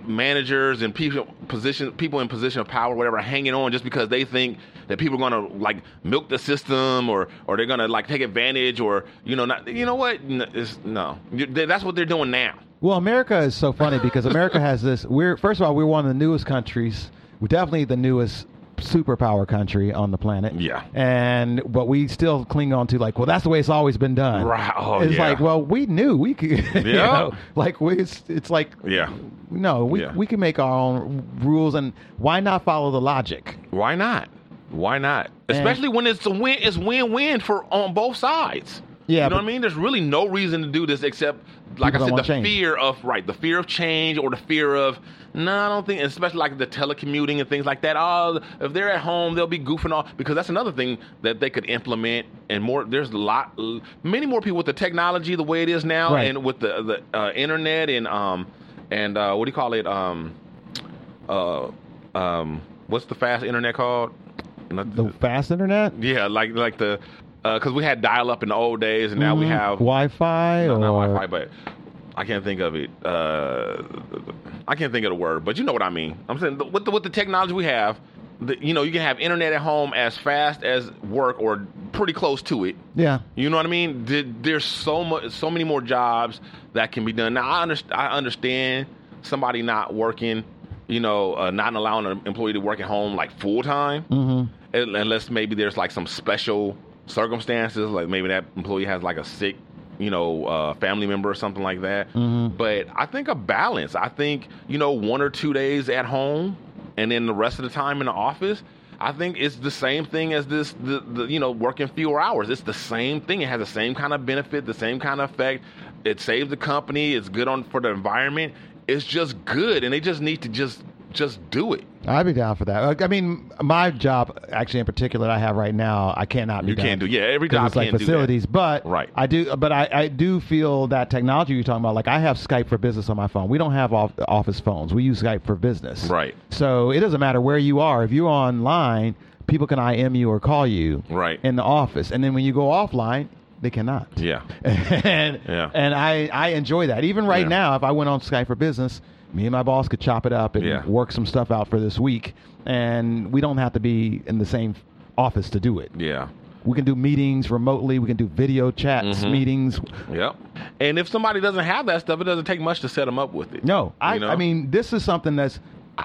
Managers and people position people in position of power, whatever, hanging on just because they think that people are gonna like milk the system or or they're gonna like take advantage or you know not. You know what? It's, no, that's what they're doing now. Well, America is so funny because America has this. We're first of all, we're one of the newest countries. We're definitely the newest superpower country on the planet. Yeah. And but we still cling on to like, well, that's the way it's always been done. Right. Oh, it's yeah. like, well, we knew we could. you Yeah. know, like we, it's, it's like, Yeah. no, we Yeah. we can make our own rules, and why not follow the logic? Why not? Why not? Especially when it's a win. It's win-win for on both sides. Yeah, you know what I mean. There's really no reason to do this except, like I said, the change. fear of right, the fear of change or the fear of. No, I don't think, especially like the telecommuting and things like that. Oh, if they're at home, they'll be goofing off because that's another thing that they could implement. And more, there's a lot, many more people with the technology the way it is now, Right. and with the the uh, internet and um and uh, what do you call it um uh um what's the fast internet called? The fast internet, yeah, like like the because we had dial up in the old days, and now we have Wi-Fi, no, or not Wi-Fi, but I can't think of it. Uh, I can't think of the word, but you know what I mean. I'm saying with the with the technology we have, the, you know, you can have internet at home as fast as work or pretty close to it. yeah. You know what I mean? There's so much, so many more jobs that can be done. Now I understand. I understand somebody not working. You know, uh, not allowing an employee to work at home like full time, mm-hmm. unless maybe there's like some special circumstances, like maybe that employee has like a sick, you know, uh, family member or something like that. But I think a balance. I think you know, one or two days at home, and then the rest of the time in the office. I think it's the same thing as this, the, the you know, working fewer hours. It's the same thing. It has the same kind of benefit, the same kind of effect. It saves the company. It's good on for the environment. It's just good, and they just need to just just do it. I'd be down for that. I mean, my job, actually in particular, that I have right now, I cannot be. You can't do- yeah, every job it's like can't do that. facilities, but Right. I do, but I, I do feel that technology you're talking about. Like I have Skype for Business on my phone. We don't have off, office phones. We use Skype for Business. Right. So it doesn't matter where you are. If you're online, people can IM you or call you. Right. In the office, and then when you go offline, they cannot. Yeah. and Yeah. and I I enjoy that. Even right Yeah. now, if I went on Skype for Business, me and my boss could chop it up and Yeah. work some stuff out for this week, and we don't have to be in the same office to do it. Yeah. We can do meetings remotely. We can do video chats, Mm-hmm. meetings. Yep. And if somebody doesn't have that stuff, it doesn't take much to set them up with it. No, I, You know? I mean, this is something that's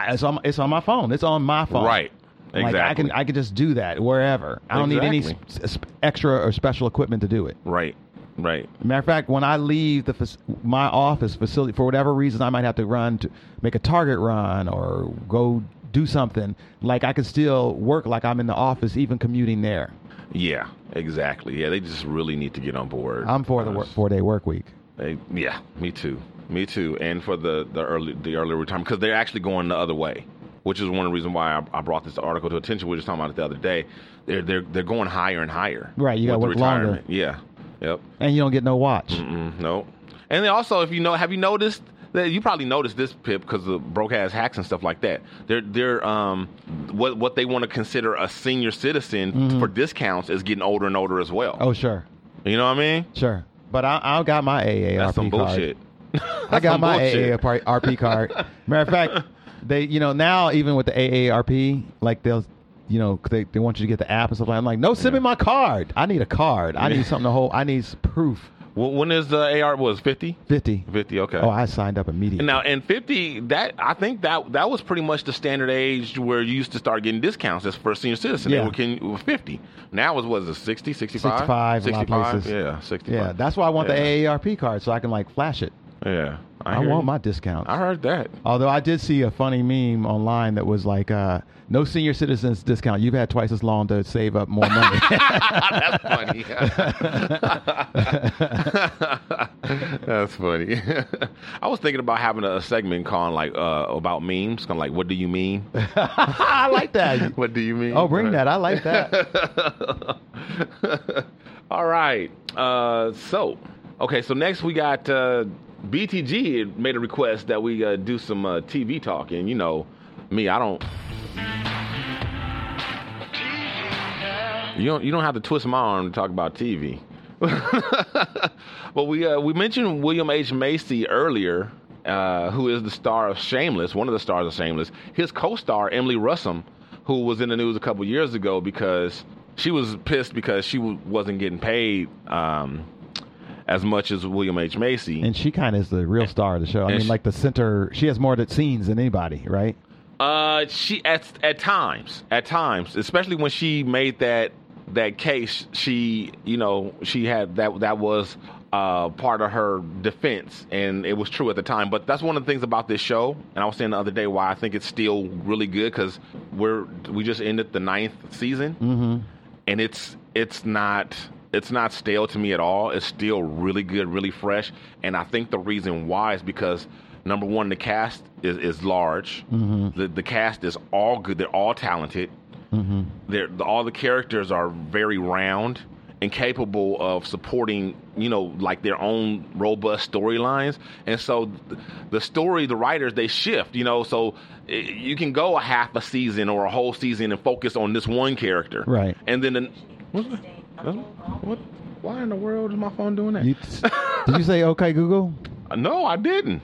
it's on it's on my phone. It's on my phone. Right. Like I can I can just do that wherever. I don't need any Exactly. s- s- extra or special equipment to do it. Right. Right. Matter of fact, when I leave the my office facility for whatever reason, I might have to run to make a target run or go do something. Like I can still work like I'm in the office, even commuting there. Yeah, exactly. Yeah, they just really need to get on board. I'm for the work, four day work week. They, yeah, me too. Me too. And for the the early the early retirement because they're actually going the other way, which is one of the reasons why I, I brought this article to attention. We were just talking about it the other day. They're they're they're going higher and higher. Right, you with the work longer. retirement. Yeah. Yep. And you don't get no watch. Mm, no. And then also, if you know, have you noticed that you probably noticed this Pip because of broke ass hacks and stuff like that. They're they're um what what they want to consider a senior citizen for discounts is getting older and older as well. Mm-hmm. Oh, sure. You know what I mean? Sure. But I, I got my AARP That's some card. bullshit. I got my bullshit. AARP card. Matter of fact, they, you know, now even with the AARP, like they'll, you know, they, they want you to get the app and stuff like that. I'm like, no, send me my card. I need a card. I need something to hold. I need proof. Wh- When is the AR was 50? 50. 50, okay. Oh, I signed up immediately. Now, and 50, that I think that that was pretty much the standard age where you used to start getting discounts as for a senior citizen. Yeah. They were, can, were 50. Now it was it 60, 65? 65, a lot of 65? places. Yeah, 65. yeah, that's why I want Yeah. the AARP card so I can like flash it. Yeah. I, hear want you. my discount. I heard that. Although I did see a funny meme online that was like, uh, no senior citizens discount. You've had twice as long to save up more money. That's funny. That's funny. I was thinking about having a segment called like uh, about memes, kind of like, "What do you mean?" I like that. what do you mean? Oh, bring that. I like that. All right. Uh, so, okay. So next we got uh, BTG made a request that we uh, do some uh, TV talking. you know, me, I don't. You don't. You don't have to twist my arm to talk about TV. but we uh, we mentioned William H Macy earlier, uh, who is the star of Shameless, one of the stars of Shameless. His co-star Emily Rossum, who was in the news a couple years ago because she was pissed because she w- wasn't getting paid um, as much as William H Macy. and she kind of is the real star of the show. I And mean, she- like the center. She has more scenes than anybody, right? Uh, she at at times, at times, especially when she made that that case, she you know she had that that was uh part of her defense, and it was true at the time. But that's one of the things about this show, and I was saying the other day why I think it's still really good because we're we just ended the ninth season, Mm-hmm. and it's it's not it's not stale to me at all. It's still really good, really fresh, and I think the reason why is because number one, the cast is is large. Mm-hmm. The the cast is all good. They're all talented. Mm-hmm. They're all the characters are very round and capable of supporting, you know, like their own robust storylines. And so th- the story, the writers, they shift, you know, so eh, you can go a half a season or a whole season and focus on this one character. Right. And then, the, what's that? What? Why in the world is my phone doing that? You, did you say okay, Google? No, I didn't.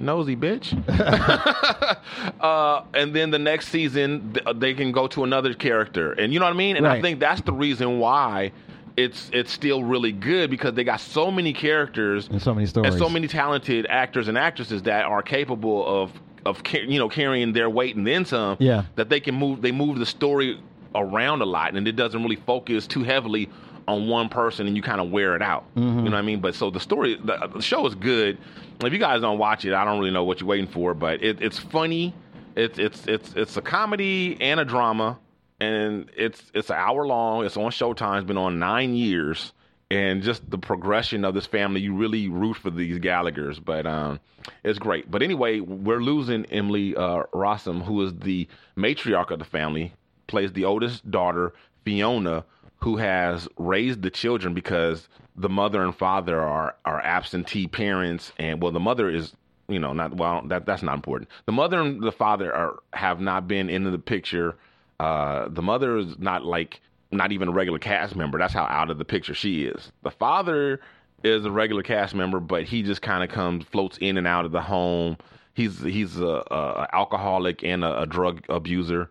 Nosy bitch. uh, and then the next season, they can go to another character, and you know what I mean. And I think that's the reason why it's it's still really good because they got so many characters And so many stories. and so many talented actors and actresses that are capable of of you know carrying their weight and then some. Yeah. That they can move. They move the story around a lot, and it doesn't really focus too heavily on one person, and you kind of wear it out. Mm-hmm. You know what I mean? But so the story, the, the show is good. If you guys don't watch it, I don't really know what you're waiting for, but it, it's funny. It's it's it's it's a comedy and a drama, and it's it's an hour long. It's on Showtime. It's been on nine years, and just the progression of this family, you really root for these Gallagher's. But um, it's great. But anyway, we're losing Emily uh, Rossum, who is the matriarch of the family, plays the oldest daughter, Fiona, who has raised the children because the mother and father are are absentee parents, and well, the mother is you know not well that that's not important. The mother and the father are have not been into the picture. Uh, the mother is not like not even a regular cast member. That's how out of the picture she is. The father is a regular cast member, but he just kind of comes floats in and out of the home. He's he's a, a alcoholic and a, a drug abuser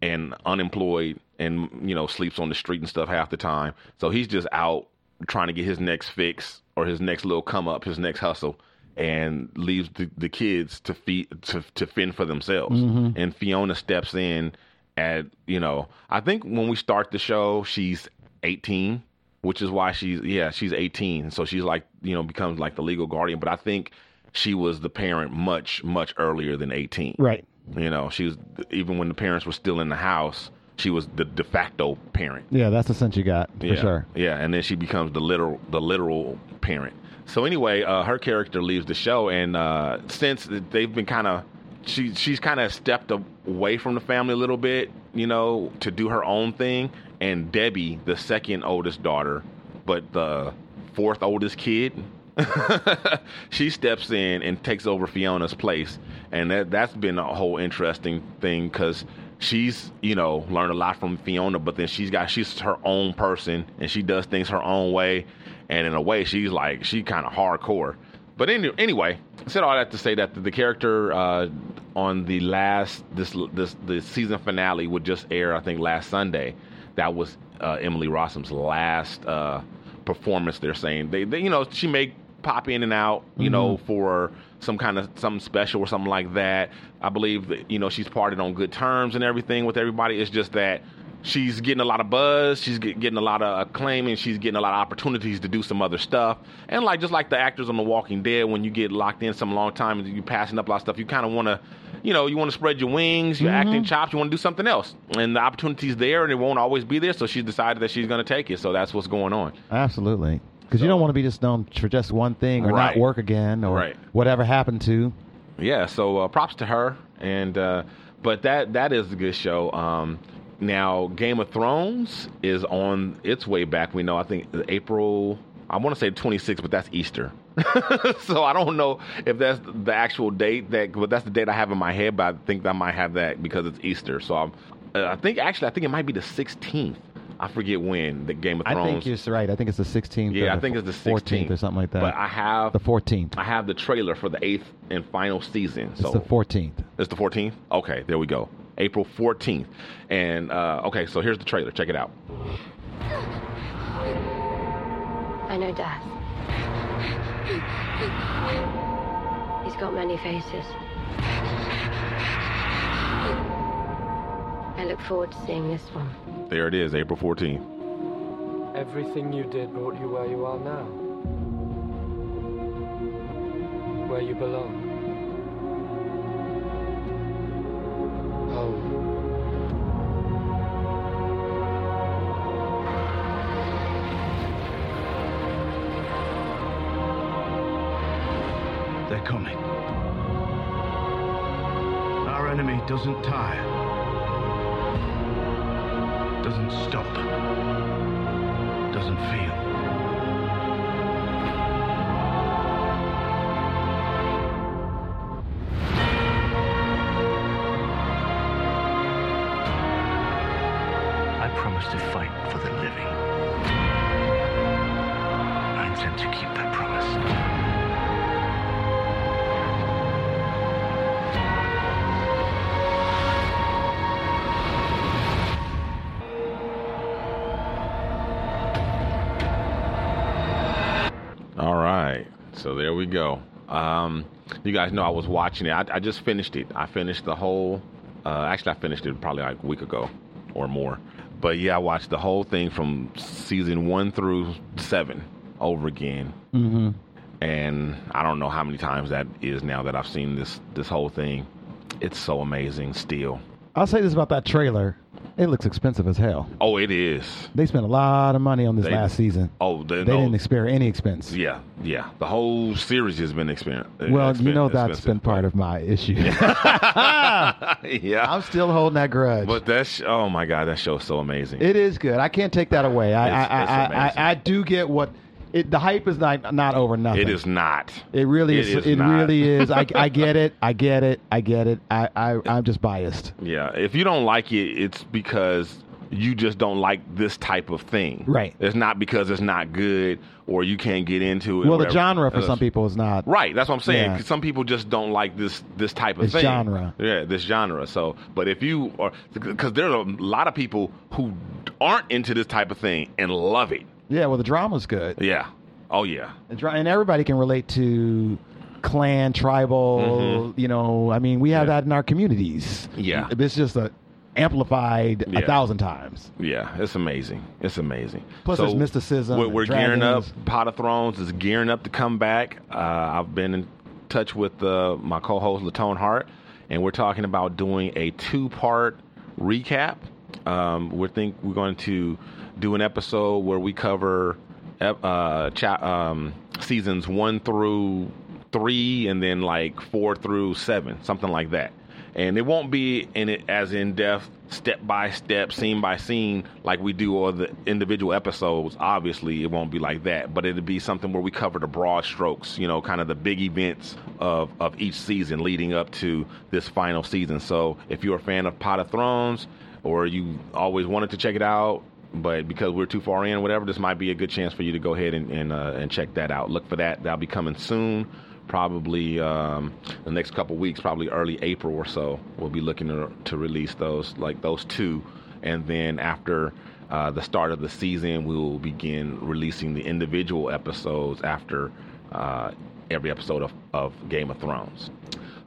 and unemployed and you know sleeps on the street and stuff half the time. So he's just out trying to get his next fix or his next little come up, his next hustle, and leaves the, the kids to feed to to fend for themselves. Mm-hmm. And Fiona steps in at you know I think when we start the show she's 18 which is why she's yeah she's 18, so she's like you know becomes like the legal guardian. But I think she was the parent much much earlier than 18. Right. You know, she was even when the parents were still in the house, she was the de facto parent. Yeah, that's the sense you got for yeah, sure. Yeah, and then she becomes the literal the literal parent. So anyway, uh, her character leaves the show, and uh, since they've been kind of she she's kind of stepped away from the family a little bit, you know, to do her own thing. And Debbie, the second oldest daughter, but the fourth oldest kid, she steps in and takes over Fiona's place, and that that's been a whole interesting thing because she's you know learned a lot from Fiona, but then she's got she's her own person and she does things her own way, and in a way she's like she kind of hardcore. But any, anyway, I said all that to say that the, the character uh, on the last this this the season finale would just air I think last Sunday. That was uh, Emily Rossum's last uh, performance. They're saying they, they you know she may pop in and out you know mm-hmm. for some kind of something special or something like that. I believe that you know she's parted on good terms and everything with everybody. It's just that she's getting a lot of buzz, she's get, getting a lot of acclaim, and she's getting a lot of opportunities to do some other stuff. And like just like the actors on The Walking Dead, when you get locked in some long time and you're passing up a lot of stuff, you kind of want to. You know, you want to spread your wings, your acting mm-hmm. chops, you want to do something else. And the opportunity's there and it won't always be there. So she's decided that she's going to take it. So that's what's going on. Absolutely. Because you don't want to be just known for just one thing or Right. not work again or Right. whatever happened to. yeah so uh, props to her and uh, but that that is a good show um, now game of thrones is on its way back we know i think april i want to say 26 but that's easter so i don't know if that's the actual date that but that's the date i have in my head but i think i might have that because it's easter so i'm uh, i think actually i think it might be the 16th i forget when the game of Thrones. I think you're right. I think it's the 16th. yeah or i think it's the 14th 16th or something like that. but i have the 14th. i have the trailer for the eighth and final season It's so the 14th. it's the 14th? Okay, there we go. April 14th. And, uh, okay, so here's the trailer. Check it out. I know death. He's got many faces. I look forward to seeing this one. There it is, April 14th. Everything you did brought you where you are now. Where you belong. Home. They're coming. Our enemy doesn't tire, doesn't stop, doesn't feel. I promise to fight for the living. I intend to keep that Go. Um, you guys know I was watching it. I, I just finished it. I finished the whole. Uh, actually, I finished it probably like a week ago or more. But yeah, I watched the whole thing from season one through seven over again. Mm-hmm. and I don't know how many times that is now that I've seen this this whole thing. It's so amazing still. I'll say this about that trailer. It looks expensive as hell. Oh, it is. They spent a lot of money on this They- last season. Oh, they, They no, didn't spare any expense. yeah, yeah. The whole series has been expensive. Uh, well, you know that's been part of my issue. yeah. I'm still holding that grudge. But that's oh my god, that show's so amazing. It is good. I can't take that away. I It's- I, it's I, I, amazing. I, I do get what it, the hype is not not over nothing. It is not. It really It is. is it not. really is. I, I get it. I get it. I get it. I, I I'm just biased. Yeah, if you don't like it, it's because you just don't like this type of thing. Right. It's not because it's not good or you can't get into it. Well, the genre for some people is not. Right, that's what I'm saying. Yeah. Some people just don't like this this type of It's thing. genre. Yeah, this genre. So, but if you are, because there's a lot of people who aren't into this type of thing and love it. Yeah. Well, the drama's good. Yeah. Oh yeah. The dra- and everybody can relate to clan, tribal. You know, I mean, we have that in our communities. Mm-hmm. Yeah. It's just a amplified Yeah. a thousand times. Yeah, it's amazing. It's amazing. Plus there's mysticism We're, we're gearing up. Pot of Thrones is gearing up to come back. Uh, I've been in touch with uh, my co-host Latone Hart, and we're talking about doing a two-part recap. Um, we think we're going to do an episode where we cover uh, cha- um, seasons one through three, and then like four through seven, something like that and it won't be in it as in depth, step by step, scene by scene, like we do all the individual episodes. Obviously, it won't be like that, but it'll be something where we cover the broad strokes, you know, kind of the big events of of each season leading up to this final season. So, if you're a fan of Pot of Thrones, or you always wanted to check it out. But because we're too far in, whatever, this might be a good chance for you to go ahead and and, uh, and check that out. Look for that; that'll be coming soon probably um, the next couple weeks, probably early April or so. We'll be looking to, to release those, like those two, and then after uh, the start of the season, we will begin releasing the individual episodes after uh, every episode of, of Game of Thrones.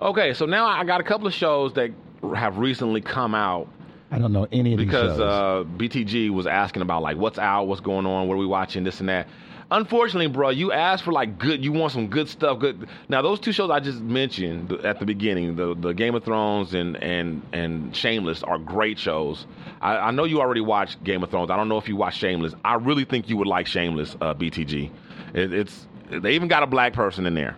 Okay, so now I got a couple of shows that have recently come out I don't know any of these because uh, BTG was asking about like what's out, what's going on, what are we watching, this and that. Unfortunately, bro, you asked for like good. You want some good stuff. Good. Now those two shows I just mentioned at the beginning, the the Game of Thrones and and and Shameless are great shows. I, I know you already watched Game of Thrones. I don't know if you watched Shameless. I really think you would like Shameless, uh, BTG. It, it's they even got a black person in there.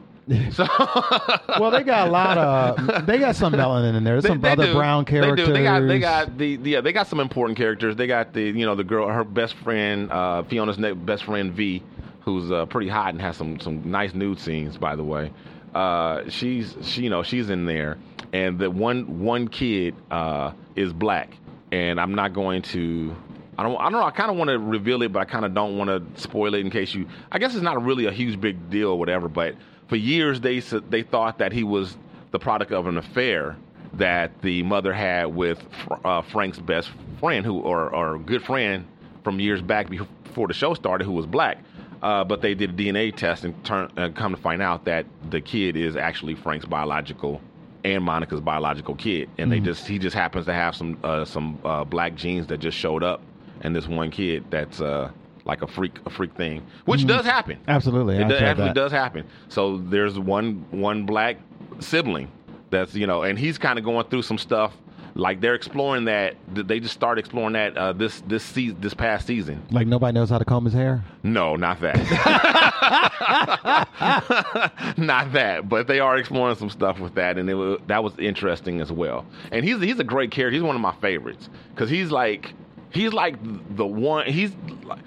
So well, they got a lot of. They got some melanin in there. There's some other do. brown characters. They do. They got they got the, the yeah, they got some important characters. They got the you know the girl her best friend uh, Fiona's best friend V, who's uh, pretty hot and has some some nice nude scenes by the way. Uh, she's she you know she's in there, and the one one kid uh, is black, and I'm not going to. I don't. I don't know. I kind of want to reveal it, but I kind of don't want to spoil it in case you. I guess it's not really a huge big deal or whatever. But for years, they they thought that he was the product of an affair that the mother had with uh, Frank's best friend, who or or good friend from years back before the show started, who was black. Uh, but they did a DNA test and turn uh, come to find out that the kid is actually Frank's biological and Monica's biological kid, and they Mhm. just he just happens to have some uh, some uh, black genes that just showed up, and this one kid that's uh, like a freak a freak thing, which Mhm. does happen. Absolutely, it does, actually that. does happen. So there's one one black sibling that's you know, and he's kind of going through some stuff. Like they're exploring that. They just started exploring that uh, this this season, this past season. Like nobody knows how to comb his hair. No, not that. not that. But they are exploring some stuff with that, and it was, that was interesting as well. And he's he's a great character. He's one of my favorites because he's like he's like the one. He's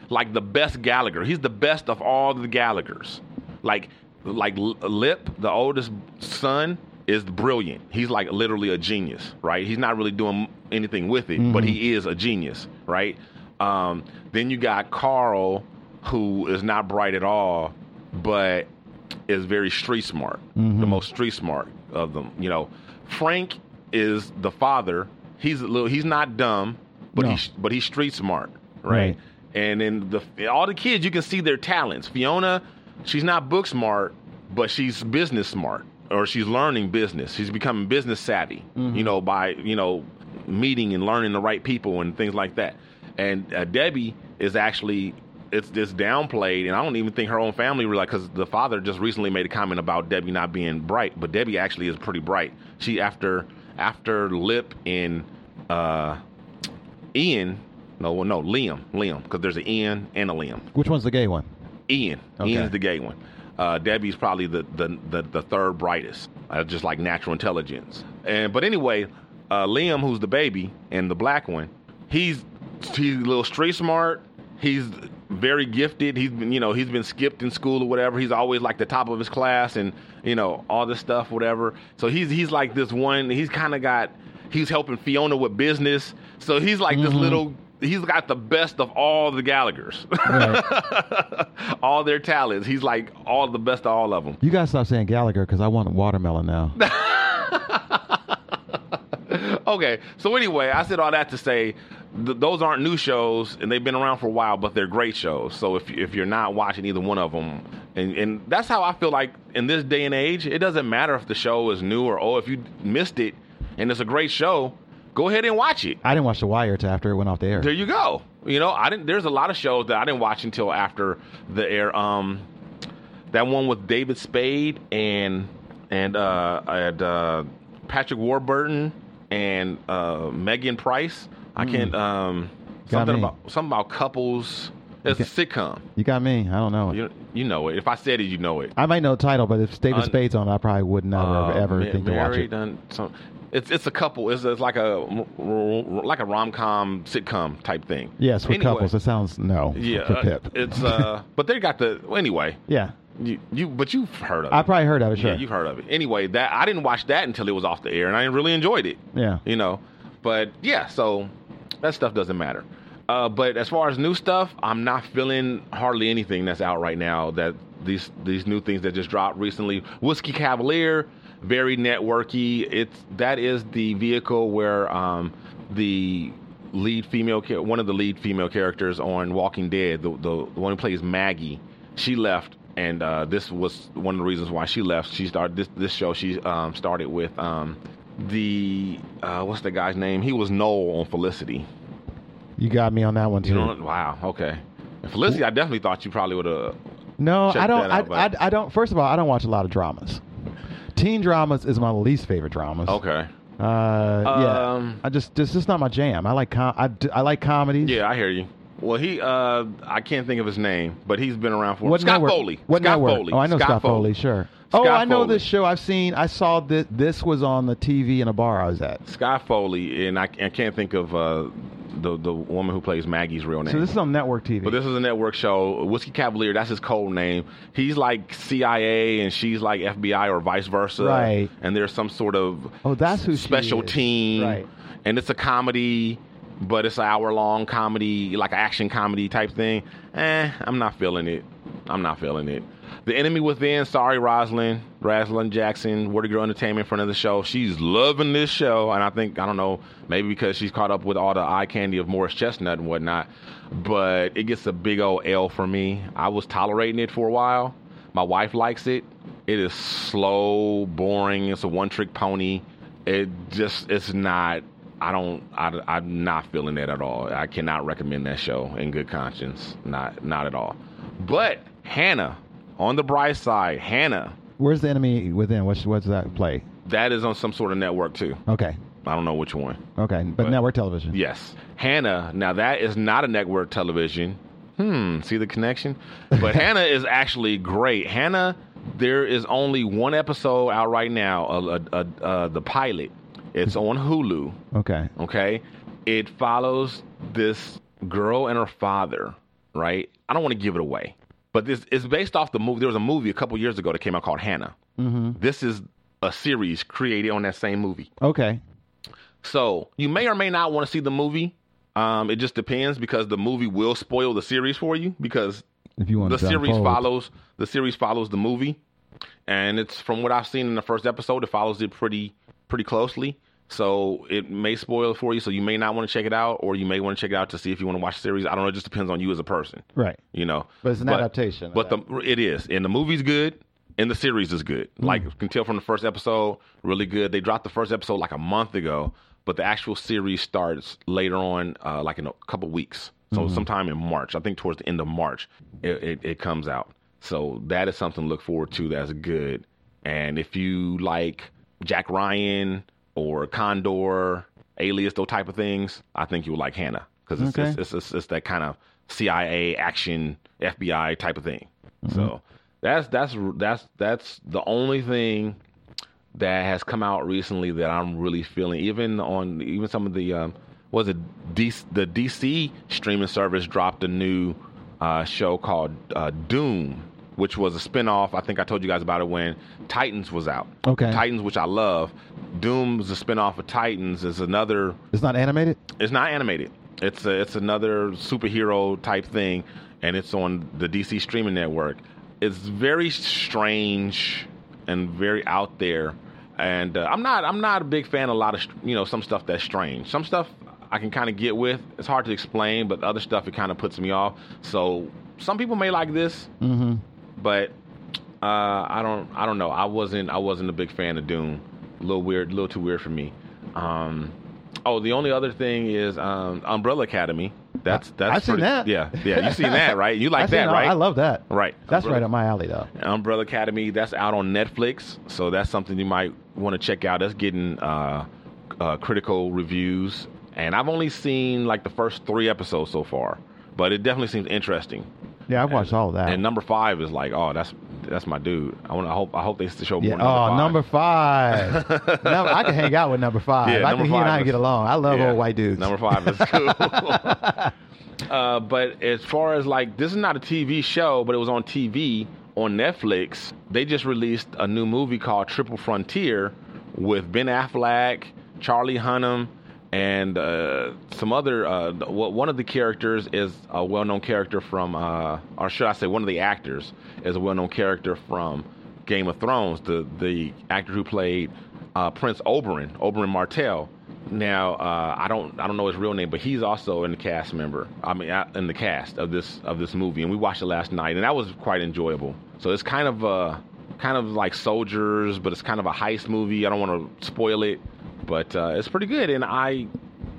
like the best Gallagher. He's the best of all the Gallaghers. Like like Lip, the oldest son, is brilliant. He's like literally a genius, right? He's not really doing anything with it, but Mhm. he is a genius, right? Um, then you got Carl, who is not bright at all, but is very street smart, Mhm. the most street smart of them. You know, Frank is the father. He's a little. He's not dumb, but No. he's but he's street smart, right? Right. And then the all the kids, you can see their talents. Fiona, she's not book smart, but she's business smart, or she's learning business. She's becoming business savvy, Mhm. you know, by you know meeting and learning the right people and things like that. And uh, Debbie is actually it's it's downplayed, and I don't even think her own family realize because the father just recently made a comment about Debbie not being bright, but Debbie actually is pretty bright. She after after Lip and uh, Ian, no, well, no, Liam, Liam, because there's an Ian and a Liam. Which one's the gay one? Ian. Okay. Ian's the gay one. Uh, Debbie's probably the, the, the, the third brightest, uh, just like natural intelligence. And but anyway, uh, Liam, who's the baby and the black one, he's he's a little street smart. He's very gifted. He's been you know he's been skipped in school or whatever. He's always like the top of his class and you know all this stuff whatever. So he's he's like this one. He's kind of got he's helping Fiona with business. So he's like this Mhm. little. He's got the best of all the Gallaghers. all their talents. He's like all the best of all of them. You gotta stop saying Gallagher because I want watermelon now. okay, so anyway, I said all that to say th- those aren't new shows, and they've been around for a while, but they're great shows. So if if you're not watching either one of them, and and that's how I feel like in this day and age, it doesn't matter if the show is new or old. If you missed it and it's a great show, go ahead and watch it. I didn't watch The Wire till after it went off the air. There you go. You know, I didn't. There's a lot of shows that I didn't watch until after the air. Um, that one with David Spade and and uh, and uh, Patrick Warburton and uh, Megyn Price. I Hmm. can't. Um, Got something me. about something about couples. It's a sitcom. You got me. I don't know. You you know it. If I said it, you know it. I might know the title, but if David Un- Spade's on, it, I probably would never Uh, ever Ma- think to watch it. done some. It's it's a couple. It's, it's like a like a rom com sitcom type thing. Yes, with Anyway. couples. It sounds no. Yeah, for uh, Pip. it's uh, but they got the well, anyway. yeah. You you but you've heard of it. I probably heard of it. Sure. Yeah, you've heard of it. Anyway, that I didn't watch that until it was off the air, and I really enjoyed it. Yeah. You know, but yeah, so that stuff doesn't matter. Uh, but as far as new stuff, I'm not feeling hardly anything that's out right now. That these these new things that just dropped recently, Whiskey Cavalier, very networky. It's that is the vehicle where um, the lead female, one of the lead female characters on Walking Dead, the the one who plays Maggie, she left, and uh, this was one of the reasons why she left. She started this this show. She um, started with um, the uh, what's the guy's name? He was Noel on Felicity. You got me on that one too. You know, wow, okay. And Felicity, I definitely thought you probably would have. no, I don't. out, I, I, I don't. First of all, I don't watch a lot of dramas. Teen dramas is my least favorite dramas. Okay. Uh, yeah. Um, I just this is not my jam. I like com- I, d- I like comedies. Yeah, I hear you. Well, he, uh, I can't think of his name, but he's been around for What Scott network? Foley. What Scott network? Foley. Oh, I know Scott, Foley. Sure. oh, I know Foley. this show. I've seen. I saw this. This was on the TV in a bar I was at. Scott Foley, and I, I can't think of uh, the the woman who plays Maggie's real name. So this is on network TV. But this is a network show. Whiskey Cavalier, that's his code name. He's like CIA and she's like FBI or vice versa. Right. And there's some sort of oh, that's who special team. Right. And it's a comedy, but it's an hour long comedy, like action comedy type thing. Eh, I'm not feeling it. I'm not feeling it. The Enemy Within, sorry, Rosalind, Rosalind Jackson, Wordy Girl Entertainment, friend of the show. She's loving this show, and I think I don't know, maybe because she's caught up with all the eye candy of Morris Chestnut and whatnot. But it gets a big old L for me. I was tolerating it for a while. My wife likes it. It is slow, boring. It's a one-trick pony. It just, it's not. I don't. I, I'm not feeling that at all. I cannot recommend that show in good conscience. Not, not at all. But Hanna, on the bright side, Hanna, Where's the enemy within? What's what's that play? that is on some sort of network too. Okay. I don't know which one. Okay, but, But- network television. Yes. Hanna, now that is not a network television. Hmm, see the connection? But Hanna is actually great. Hanna, there is only one episode out right now, uh, uh, uh, uh, the pilot. It's on Hulu. Okay. Okay. It follows this girl and her father, right? I don't want to give it away, but this is based off the movie. There was a movie a couple years ago that came out called Hanna. Mm-hmm. This is a series created on that same movie. Okay. So you may or may not want to see the movie. Um, it just depends because the movie will spoil the series for you because If you want the series follows the series follows the movie, and it's from what I've seen in the first episode, it follows it pretty pretty closely. So it may spoil it for you. So you may not want to check it out, or you may want to check it out to see if you want to watch the series. I don't know. It just depends on you as a person. Right. You know. But it's an adaptation. But the it is, and the movie's good, and the series is good. Mm. Like you can tell from the first episode, really good. They dropped the first episode like a month ago, but the actual series starts later on, uh, like in a couple weeks. So Mhm. sometime in March, I think towards the end of March, it, it, it comes out. So that is something to look forward to. That's good. And if you like Jack Ryan or Condor, Alias, those type of things, I think you will like Hanna because it's, Okay. it's, it's, it's, it's that kind of CIA action, FBI type of thing. So that's that's that's that's the only thing that has come out recently that I'm really feeling. Even on even some of the um, was it DC, the DC streaming service dropped a new uh, show called uh, Doom, which was a spinoff. I think I told you guys about it when Titans was out. Okay. Titans, which I love. Doom is a spinoff of Titans. Is another It's not animated. it's not animated. It's a, it's another superhero type thing, and it's on the DC streaming network. It's very strange and very out there, and uh, I'm not I'm not a big fan of a lot of you know some stuff that's strange. Some stuff I can kind of get with. It's hard to explain, but other stuff it kind of puts me off. So some people may like this, Mm-hmm. But uh, I don't I don't know. I wasn't I wasn't a big fan of Doom. A little weird, a little too weird for me. Um, Oh, the only other thing is um, Umbrella Academy. That's that's I've seen that. Yeah, yeah, you seen that, right? You like that, right? I love that. Right. That's Umbrella- right up my alley, though. Umbrella Academy. That's out on Netflix, so that's something you might want to check out. That's getting uh, uh, critical reviews, and I've only seen like the first three episodes so far, but it definitely seems interesting. Yeah, I've watched all of that. And number five is like, oh, that's that's my dude. I want. I hope. I hope they show yeah. more. Oh, Number five. number five. I can hang out with number five. Yeah, I number think he and five I is- get along. I love Yeah, old white dudes. Number five is cool. uh, but as far as like, this is not a TV show, but it was on TV on Netflix. They just released a new movie called Triple Frontier with Ben Affleck, Charlie Hunnam, and uh, some other. Uh, one of the characters is a well-known character from, uh, or should I say, one of the actors is a well-known character from Game of Thrones. The the actor who played uh, Prince Oberyn, Oberyn Martell. Now uh, I don't I don't know his real name, but he's also in the cast member. I mean, uh, in the cast of this of this movie, and we watched it last night, and that was quite enjoyable. So it's kind of uh kind of like soldiers, but it's kind of a heist movie. I don't want to spoil it, but uh, it's pretty good, and I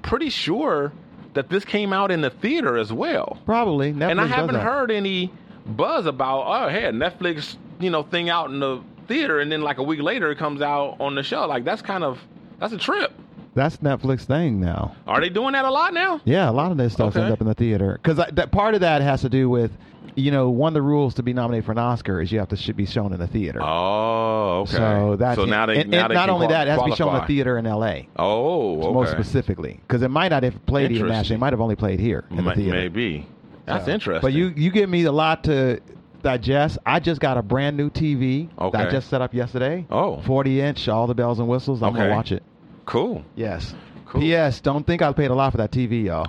pretty sure that this came out in the theater as well. Probably. Netflix and I haven't heard any buzz about oh hey Netflix you know thing out in the theater, and then like a week later it comes out on the show. Like that's kind of that's a trip. That's Netflix thing now. Are they doing that a lot now? Yeah, a lot of this stuff Okay. ends up in the theater because that part of that has to do with, you know, one of the rules to be nominated for an Oscar is you have to should be shown in a theater. Oh, okay. So that's so now they and, now and they not only that, it has to be shown in a theater in L.A. Oh, okay. Most specifically, because it might not have played internationally. It might have only played here in the theater. Maybe. That's So- interesting. But you you give me a lot to digest. I just got a brand new TV that I just set up yesterday. Oh. 40 inch, all the bells and whistles. I'm Okay. gonna watch it. cool. Yes. P.S. Don't think I paid a lot for that TV, y'all.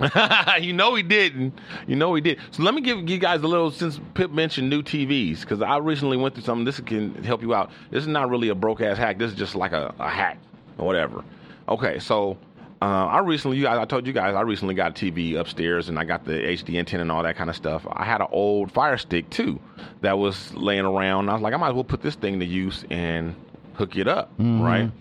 you know he didn't. You know he did. So let me give you guys a little since Pip mentioned new TVs because I recently went through something. This can help you out. This is not really a broke ass hack. This is just like a, a hack or whatever. Okay, so uh, I recently, you guys, I told you guys, I recently got a TV upstairs and I got the HD antenna and all that kind of stuff. I had an old Fire Stick too that was laying around. I was like, I might as well put this thing to use and hook it up, Mhm. right?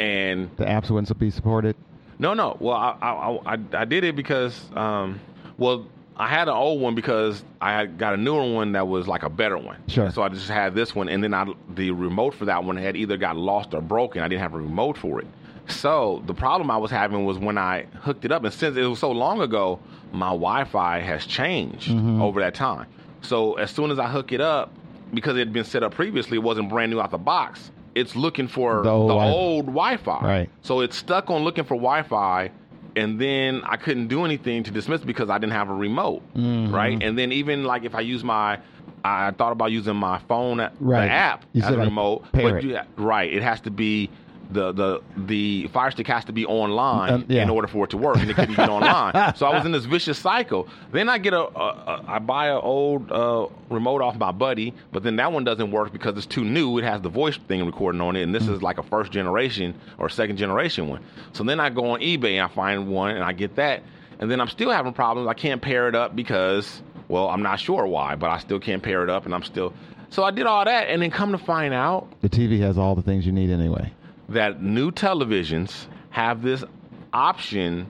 And the apps wouldn't be supported. No, no. Well, I I, I, I did it because, um, well, I had an old one because I got a newer one that was like a better one. Sure. So I just had this one, and then I, the remote for that one had either got lost or broken. I didn't have a remote for it. So the problem I was having was when I hooked it up, and since it was so long ago, my Wi-Fi has changed Mhm. over that time. So as soon as I hook it up, because it had been set up previously, it wasn't brand new out of the box. It's looking for The old the Wi- old Wi-Fi. Right. So it's stuck on looking for Wi-Fi, and then I couldn't do anything to dismiss it because I didn't have a remote, Mhm. right? And then even like if I use my, I thought about using my phone, Right. the app You as a remote, but you, right, it has to be. The, the the Fire Stick has to be online Um, yeah. in order for it to work, and it couldn't even online. So I was in this vicious cycle. Then I get a, a, a I buy an old uh, remote off my buddy, but then that one doesn't work because it's too new. It has the voice thing recording on it, and this is like a first generation or second generation one. So then I go on eBay and I find one, and I get that, and then I'm still having problems. I can't pair it up because, well, I'm not sure why, but I still can't pair it up, and I'm still. So I did all that, and then come to find out The TV has all the things you need anyway. That new televisions have this option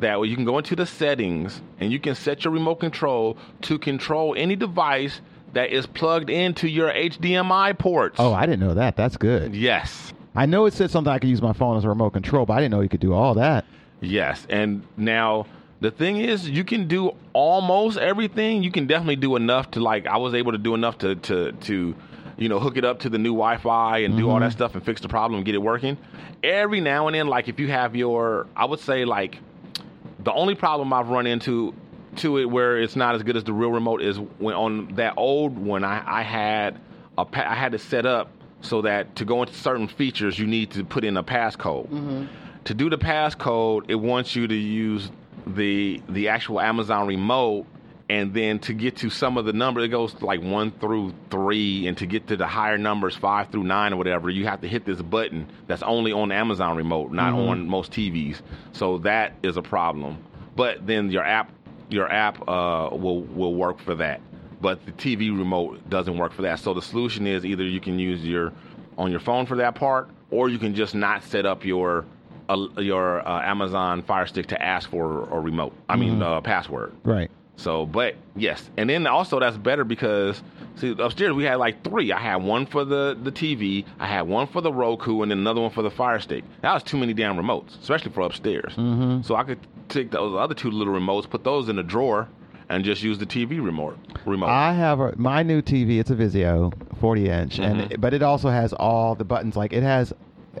that you can go into the settings and you can set your remote control to control any device that is plugged into your HDMI ports. Oh, I didn't know that. That's good. Yes. I know it said something I could use my phone as a remote control, but I didn't know you could do all that. Yes. And now the thing is you can do almost everything. You can definitely do enough to like I was able to do enough to to to you know, hook it up to the new Wi-Fi and do all that mm-hmm. stuff and fix the problem and get it working. Every now and then, like if you have your, I would say like the only problem I've run into to it where it's not as good as the real remote is when on that old one I, I had a pa- I had to set up so that to go into certain features you need to put in a passcode. Mm-hmm. To do the passcode, it wants you to use the the actual Amazon remote and then to get to some of the numbers, it goes like 1 through 3 and to get to the higher numbers 5 through 9 or whatever you have to hit this button that's only on the Amazon remote not Mhm. on most TVs so that is a problem but then your app your app uh, will will work for that but the TV remote doesn't work for that so the solution is either you can use your on your phone for that part or you can just not set up your a, your uh, Amazon Fire Stick to ask for a remote. I mean, Mhm. uh, password. Right. So, but yes, and then also that's better because see upstairs we had like three. I had one for the the TV, I had one for the Roku, and then another one for the Fire Stick. That was too many damn remotes, especially for upstairs. Mm-hmm. So I could take those other two little remotes, put those in a drawer, and just use the TV remote. Remote. I have a, my new TV. It's a Vizio, 40 inch, and Mhm. it- but it also has all the buttons. Like it has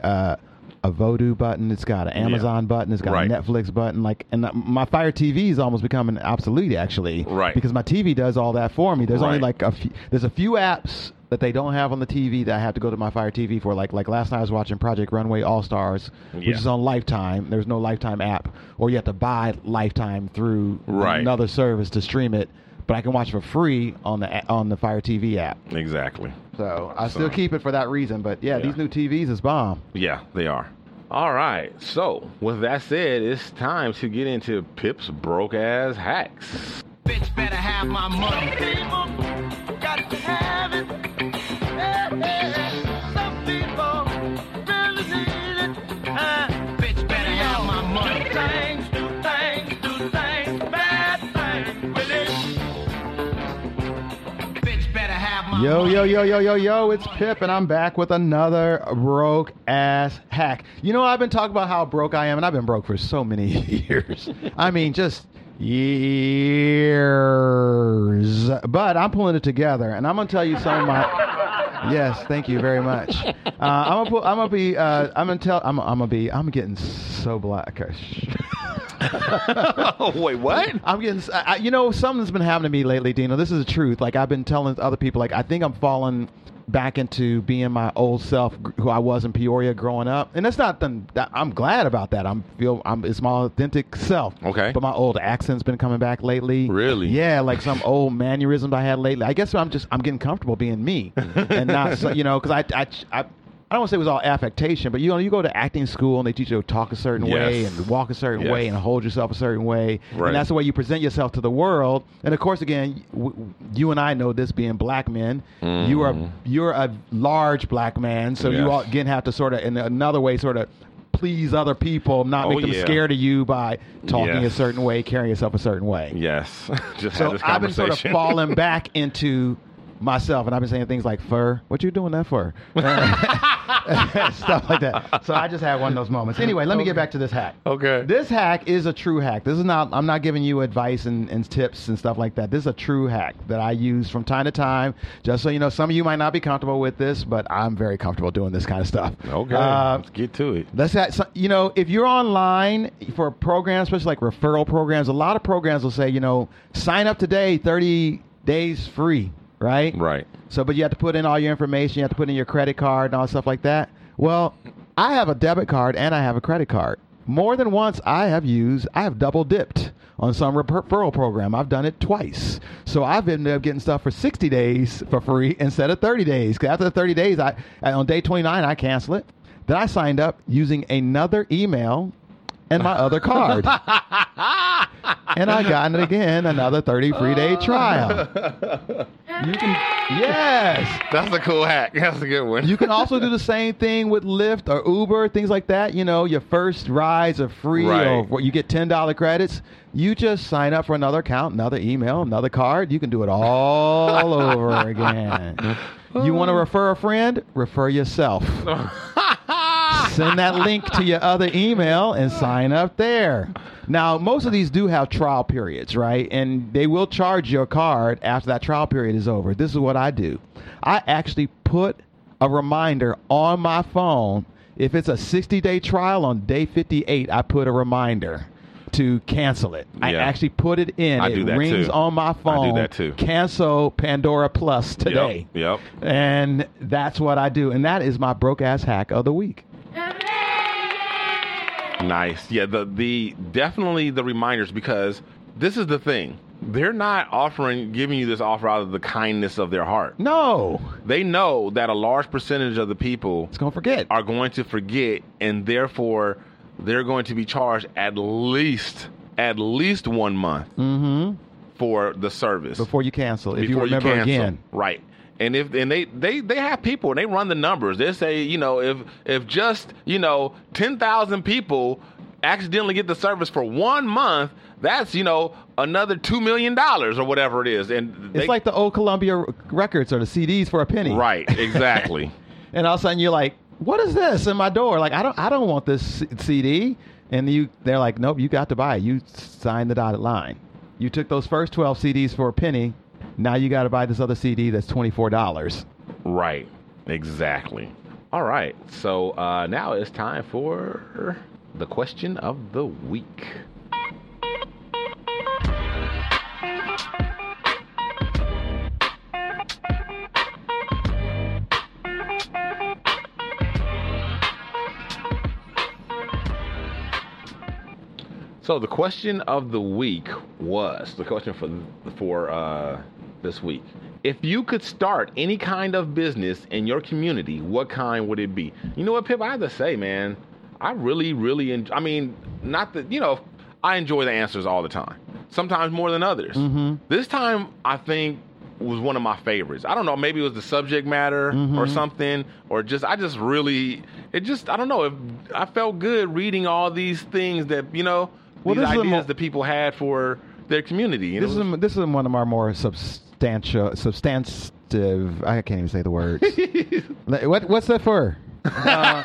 uh, a Vudu button. It's got an Amazon button. It's got Right. a Netflix button. Like, and my Fire TV is almost becoming obsolete actually. Right. Because my TV does all that for me. There's only like a few. There's a few apps that they don't have on the TV that I have to go to my Fire TV for. Like like last night I was watching Project Runway All Stars, Yeah. which is on Lifetime. There's no Lifetime app, or you have to buy Lifetime through Right. another service to stream it. But I can watch for free on the on the Fire TV app. exactly. So I So- still keep it for that reason. But yeah, Yeah. these new TVs is bomb. Yeah, they are. All right. So, with that said, it's time to get into Pip's broke ass hacks. Bitch better have my money. Yo, yo, yo, yo, yo, yo, it's Pip, and I'm back with another broke ass hack. You know, I've been talking about how broke I am, and I've been broke for so many years. I mean, just years. But I'm pulling it together, and I'm going to tell you some of my. Yes, thank you very much. Uh, I'm gonna, pull, I'm gonna be. Uh, I'm gonna tell. I'm, I'm gonna be. I'm getting so black. oh, wait, what? I'm getting, I, I- you know, something's been happening to me lately, Dino. This is the truth. Like I've been telling other people, like I think I'm falling back into being my old self, who I was in Peoria growing up, and that's not the. That, I'm glad about that. I'm feel I'm it's my authentic self. Okay. But my old accent's been coming back lately. Really? Yeah, like some old mannerisms I had lately. I guess I'm just I'm getting comfortable being me, and not so, you know because I I. I I don't want to say it was all affectation, but you know, you go to acting school and they teach you to talk a certain way and walk a certain Yes. way and hold yourself a certain way, Right. and that's the way you present yourself to the world. And of course, again, w- you and I know this being black men. You are Mhm. you're a large black man, so you Yes. all, again have to sort of in another way sort of please other people, not Oh, make them yeah. scared of you by talking a certain way, carrying yourself a certain way. Yes. Just So I've been sort of falling back into myself, and I've been saying things like "fur." What you doing that for? Stuff like that. So I just had one of those moments. Anyway, let me get back to this hack. Okay. This hack is a true hack. This is not. I'm not giving you advice and, and tips and stuff like that. This is a true hack that I use from time to time. Just so you know, some of you might not be comfortable with this, but I'm very comfortable doing this kind of stuff. Okay. Uh, Let's get to it. Let's have, so, you know, if you're online for programs, especially like referral programs, a lot of programs will say, you know, sign up today, 30 days free, right? Right. So, but you have to put in all your information, you have to put in your credit card and all stuff like that. Well, I have a debit card and I have a credit card. More than once, I have used, I have double dipped on some referral program. I've done it twice. So I've ended up getting stuff for 60 days for free instead of 30 days. Because after the 30 days, I on day 29, I cancel it. Then I signed up using another email and my other card. and I got it again, another 30 free day trial. You can, yes. That's a cool hack. That's a good one. You can also do the same thing with Lyft or Uber, things like that. You know, your first rides are free Right. or what- you get $10 credits. You just sign up for another account, another email, another card. You can do it all over again. You want to refer a friend? Refer yourself. Send that link to your other email and sign up there. Now, most of these do have trial periods, right? And they will charge your card after that trial period is over. This is what I do I actually put a reminder on my phone. If it's a 60 day trial on day 58, I put a reminder to cancel it. I actually put it in. I it do that rings too. on my phone. I do that too. Cancel Pandora Plus today. Yep. And that's what I do. And that is my broke ass hack of the week. Nice. Yeah, the the definitely the reminders because this is the thing. They're not offering giving you this offer out of the kindness of their heart. No. They know that a large percentage of the people It's going to forget. are going to forget and therefore they're going to be charged at least at least 1 month Mm-hmm. for the service Before you cancel. If you before remember cancel. again. Right. And if and they they they have people and they run the numbers. They say you know if if just you know ten thousand people accidentally get the service for one month, that's you know another two million dollars or whatever it is. And they, It's like the old Columbia records or the CDs for a penny. right, exactly. And all of a sudden you're like, "What is this in my door?" Like, I don't, I don't want this C- CD. And you, they're like, "Nope, you got to buy it. You signed the dotted line. You took those first 12 CDs for a penny. Now you got to buy this other CD that's twenty four dollars." Right. Exactly. All right. So uh, now it's time for the question of the week. So the question of the week was the question for for uh, this week. If you could start any kind of business in your community, what kind would it be? You know what, Pip? I have to say, man, I really, really, en- I mean, not that you know, I enjoy the answers all the time. Sometimes more than others. Mm-hmm. This time, I think was one of my favorites. I don't know, maybe it was the subject matter or Mhm. something, or just I just really, it just I don't know. If I felt good reading all these things that you know, Well, these a ideas mo- that people had for their community. This is this is one of our more substantial, substantive. I can't even say the words. What what's that for? Uh,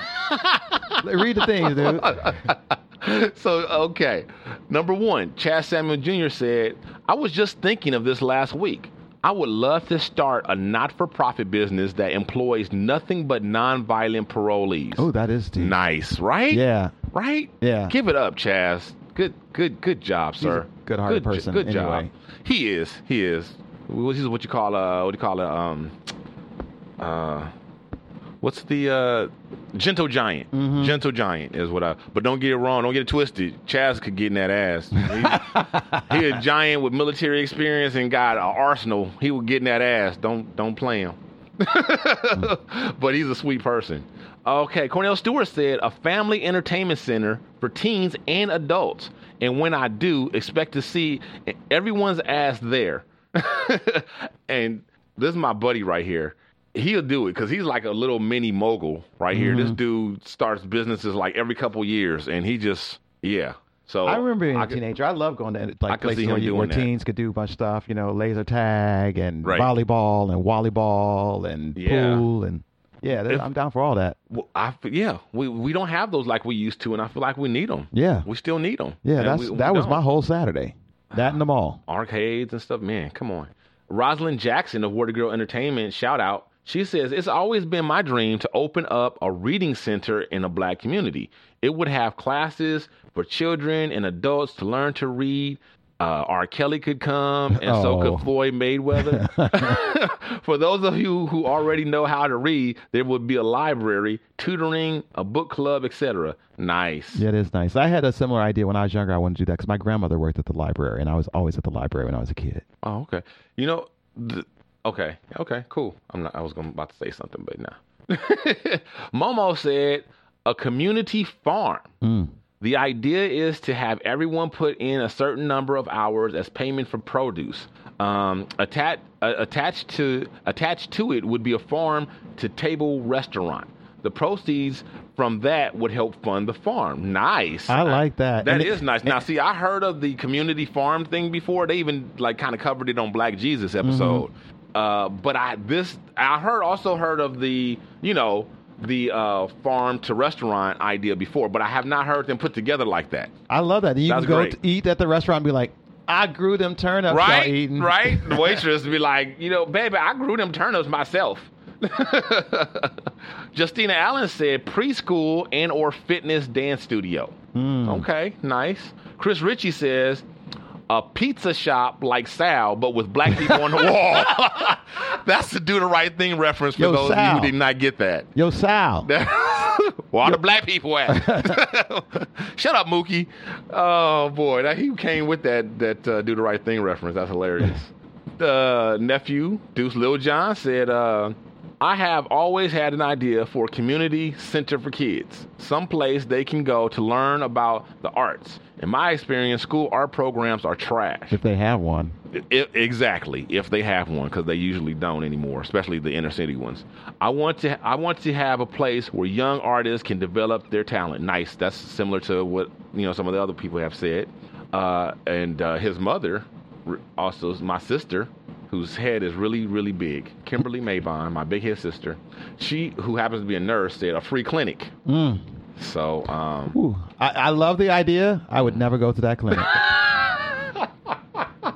read the things, dude. so okay, number one, Chaz Samuel Jr. said, "I was just thinking of this last week. I would love to start a not-for-profit business that employs nothing but non-violent parolees." Oh, that is deep. Nice, right? Yeah. Right? Yeah. Give it up, Chaz. Good, good, good job, sir. good-hearted Good j- person, Good job. He is. He is. What is what you call uh what do you call it um uh what's the uh gentle giant Mm-hmm. gentle giant is what i but don't get it wrong don't get it twisted chaz could get in that ass he, he a giant with military experience and got an arsenal he would get in that ass don't don't play him but he's a sweet person. Okay, Cornell Stewart said a family entertainment center for teens and adults. And when I do, expect to see everyone's ass there. and this is my buddy right here. He'll do it because he's like a little mini mogul right here. This Mhm. dude starts businesses like every couple years, and he just yeah. So I remember being I a could- teenager. I love going to like places where, you, where teens could do a bunch of stuff. You know, laser tag and Right. volleyball and volleyball and Yeah. pool and yeah, If- I'm down for all that. Well, I yeah, we we don't have those like we used to, and I feel like we need them. Yeah. we still need them. Yeah, that's that was my whole Saturday. That and the mall. arcades and stuff. Man, come on. Rosalind Jackson of Water Girl Entertainment, shout out. She says, It's always been my dream to open up a reading center in a black community. It would have classes for children and adults to learn to read. Uh, R. Kelly could come, and so Oh. could Floyd Mayweather. for those of you who already know how to read, there would be a library, tutoring, a book club, etc. Nice. Yeah, it is nice. I had a similar idea when I was younger. I wanted to do that because my grandmother worked at the library, and I was always at the library when I was a kid. Oh, okay. You know, th- okay, okay, cool. I'm not. I was going about to say something, but nah. Momo said a community farm. Mm. The idea is to have everyone put in a certain number of hours as payment for produce. Um, attached uh, attached to attached to it would be a farm to table restaurant. The proceeds from that would help fund the farm. Nice. I like that. That And is it- nice. Now, see, I heard of the community farm thing before. They even like kind of covered it on Black Jesus episode. Uh, but I this I heard also heard of the you know the uh, farm to restaurant idea before, but I have not heard them put together like that. I love that. You That's can go great. to eat at the restaurant and be like, I grew them turnips right, eating. right. The waitress be like, you know, baby, I grew them turnips myself. Justina Allen said preschool and or fitness dance studio. Mm. Okay, nice. Chris Ritchie says a pizza shop like Sal, but with black people on the wall. That's the do the right thing reference for Yo, those of you who did not get that. Yo, Sal. Where all the black people at? Shut up, Mookie. Oh boy, that he came with that that uh, do the right thing reference. That's hilarious. uh, nephew Deuce Lil John said, uh, I have always had an idea for a community center for kids, some place they can go to learn about the arts. In my experience, school art programs are trash. If they have one. I- exactly, if they have one, because they usually don't anymore, especially the inner city ones. I want to, I want to have a place where young artists can develop their talent. Nice. That's similar to what you know some of the other people have said. Uh, and uh, his mother, also my sister, whose head is really, really big. Kimberly Maybon, my big head sister. She, who happens to be a nurse, said a free clinic. Mm. So, um, I, I love the idea. I would never go to that clinic.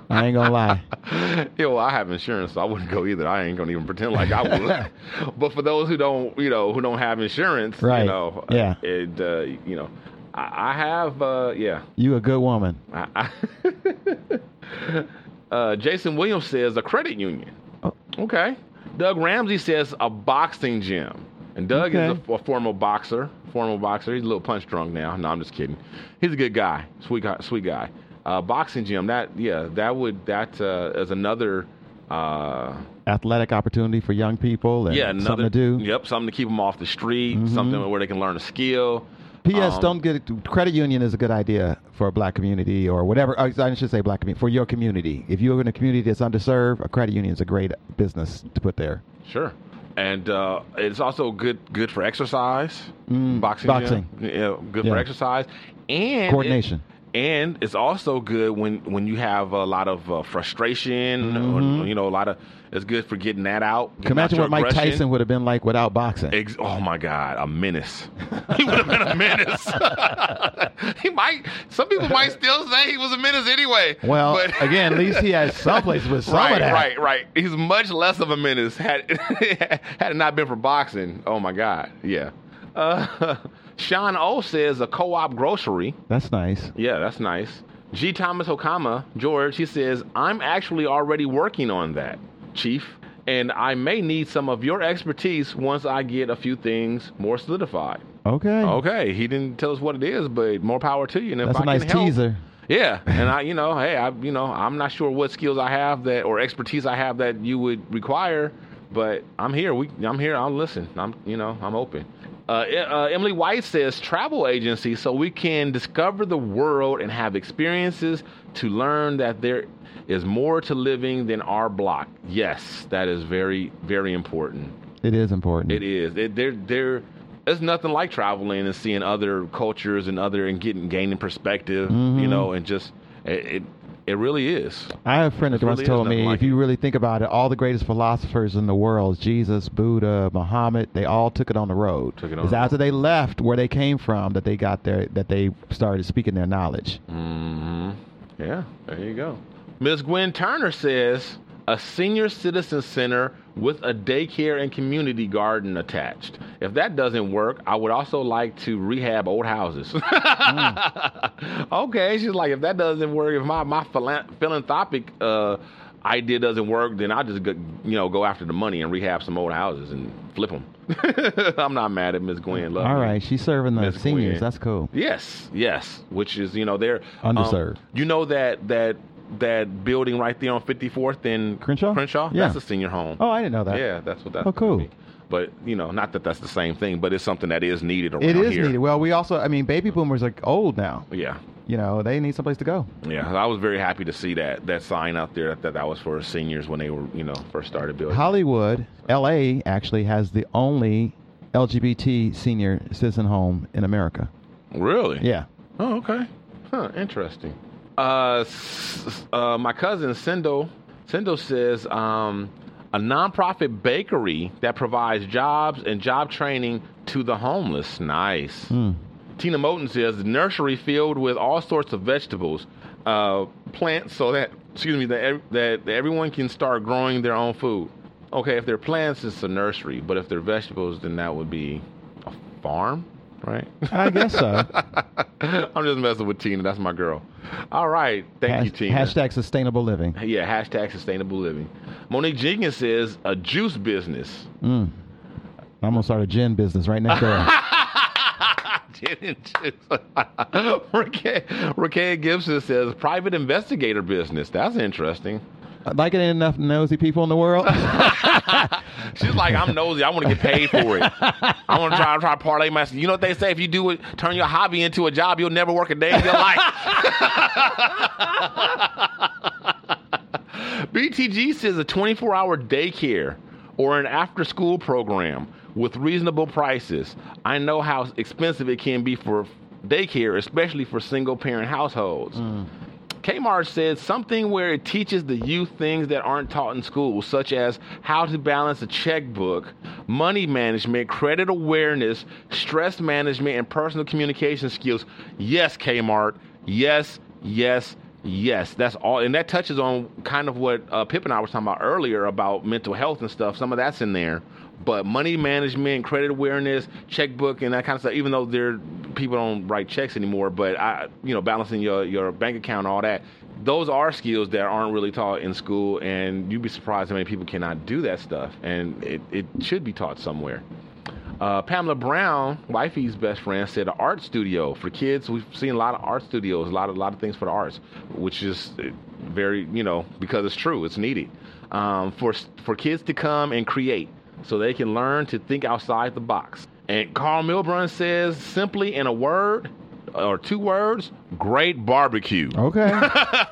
I ain't gonna lie. yeah, well, I have insurance, so I wouldn't go either. I ain't gonna even pretend like I would. but for those who don't, you know, who don't have insurance, Right. you know, Yeah. it, uh, you know, I, I have, uh, yeah. You a good woman. I, I uh, Jason Williams says a credit union. Oh. Okay. Doug Ramsey says a boxing gym. And Doug is a, a former boxer. Former boxer. He's a little punch drunk now. No, I'm just kidding. He's a good guy. Sweet guy. Sweet guy. Uh, boxing gym. That yeah. That would that uh, is another. Uh, Athletic opportunity for young people and yeah, another, something to do. Yep, something to keep them off the street. Mhm. Something where they can learn a skill. P.S. Um, don't get it. Credit union is a good idea for a black community or whatever. uh, I should say black community for your community. If you're in a community that's underserved, a credit union is a great business to put there. Sure. And uh, it's also good good for exercise. Mm, boxing. boxing. gym. Yeah, good Yeah. for exercise and Coordination. it- and it's also good when when you have a lot of uh, frustration. Mhm. Or, you know, a lot of it's good for getting that out. Can imagine what Mike aggression. Tyson would have been like without boxing. Ex- oh my God, a menace. he would have been a menace. he might. Some people might still say he was a menace anyway. Well, but- again, at least he had someplace with some right, of that. Right, right, He's much less of a menace had had it not been for boxing. Oh my God, yeah. Uh, Sean O says a co-op grocery. That's nice. Yeah, that's nice. G. Thomas Okama, George, he says, I'm actually already working on that, Chief, and I may need some of your expertise once I get a few things more solidified. Okay. Okay, he didn't tell us what it is, but more power to you. And if That's I a nice help, teaser. yeah, and I, you know, hey, I, you know, I'm not sure what skills I have that or expertise I have that you would require, but I'm here. We, I'm here. I'll listen. I'm, you know, I'm open. Uh, uh, Emily White says travel agency, so we can discover the world and have experiences to learn that there is more to living than our block. Yes, that is very, very important. It is important. It is. It, there, there. There's nothing like traveling and seeing other cultures and other and getting gaining perspective. You Mhm. know, and just it, it, it really is. I have a friend that There once really told me, like if you really think about it, all the greatest philosophers in the world, Jesus, Buddha, Muhammad, they all took it on the road. Took it on It's after they left where they came from that they got their that they started speaking their knowledge. hmm Yeah, there you go. Ms. Gwen Turner says a senior citizen center with a daycare and community garden attached. If that doesn't work, I would also like to rehab old houses. okay, she's like, if that doesn't work, if my my philan- philanthropic uh, idea doesn't work, then I'll just go, you know go after the money and rehab some old houses and flip them. I'm not mad at Ms. Gwen. Love All right, she's serving the Miss seniors. Gwen. That's cool. Yes, yes. Which is, you know, they're um, Underserved. you know that that that building right there on 54th in Crenshaw? Crenshaw. Yeah. That's a senior home. Oh, I didn't know that. Yeah, that's what that's. Oh, cool. be. But you know, not that that's the same thing, but it's something that is needed around It is here. needed. Well, we also, I mean, baby boomers are old now. Yeah, You know, they need someplace to go. yeah. I was very happy to see that that sign out there that that was for seniors when they were you know first started building. Hollywood, L.A. actually has the only LGBT senior citizen home in America. Really? Yeah. Oh, okay. Huh, interesting. Uh, uh, my cousin Sendo, Sendo says um, a nonprofit bakery that provides jobs and job training to the homeless. Nice. Hmm. Tina Moten says nursery filled with all sorts of vegetables, uh, plants, so that excuse me that that everyone can start growing their own food. Okay, if they're plants, it's a nursery, but if they're vegetables, then that would be a farm, right? I guess so. I'm just messing with Tina. That's my girl. All right. Thank you, Tina. Hashtag sustainable living. Yeah, hashtag sustainable living. Monique Jenkins says a juice business. Mm. I'm gonna start a gin business right next door. Gin and juice. Raquel Gibson says private investigator business. That's interesting. Uh, like it ain't enough nosy people in the world. She's like, I'm nosy. I want to get paid for it. I want to try try to parlay my. You know what they say? If you do it, turn your hobby into a job, you'll never work a day in your life. BTG says a 24 hour daycare or an after school program with reasonable prices. I know how expensive it can be for daycare, especially for single parent households. Mm. Kmart says something where it teaches the youth things that aren't taught in school, such as how to balance a checkbook, money management, credit awareness, stress management, and personal communication skills. Yes, Kmart. Yes, yes, yes. That's all. And that touches on kind of what uh, Pip and I were talking about earlier about mental health and stuff. Some of that's in there. But money management, credit awareness, checkbook, and that kind of stuff. Even though there people don't write checks anymore, but I, you know, balancing your your bank account, all that. Those are skills that aren't really taught in school, and you'd be surprised how many people cannot do that stuff. And it, it should be taught somewhere. Uh, Pamela Brown, wifey's best friend, said an art studio for kids. We've seen a lot of art studios, a lot of a lot of things for the arts, which is uh, very, you know, because it's true, it's needed um, for for kids to come and create, so they can learn to think outside the box. And Carl Milburn says simply in a word or two words, great barbecue. Okay.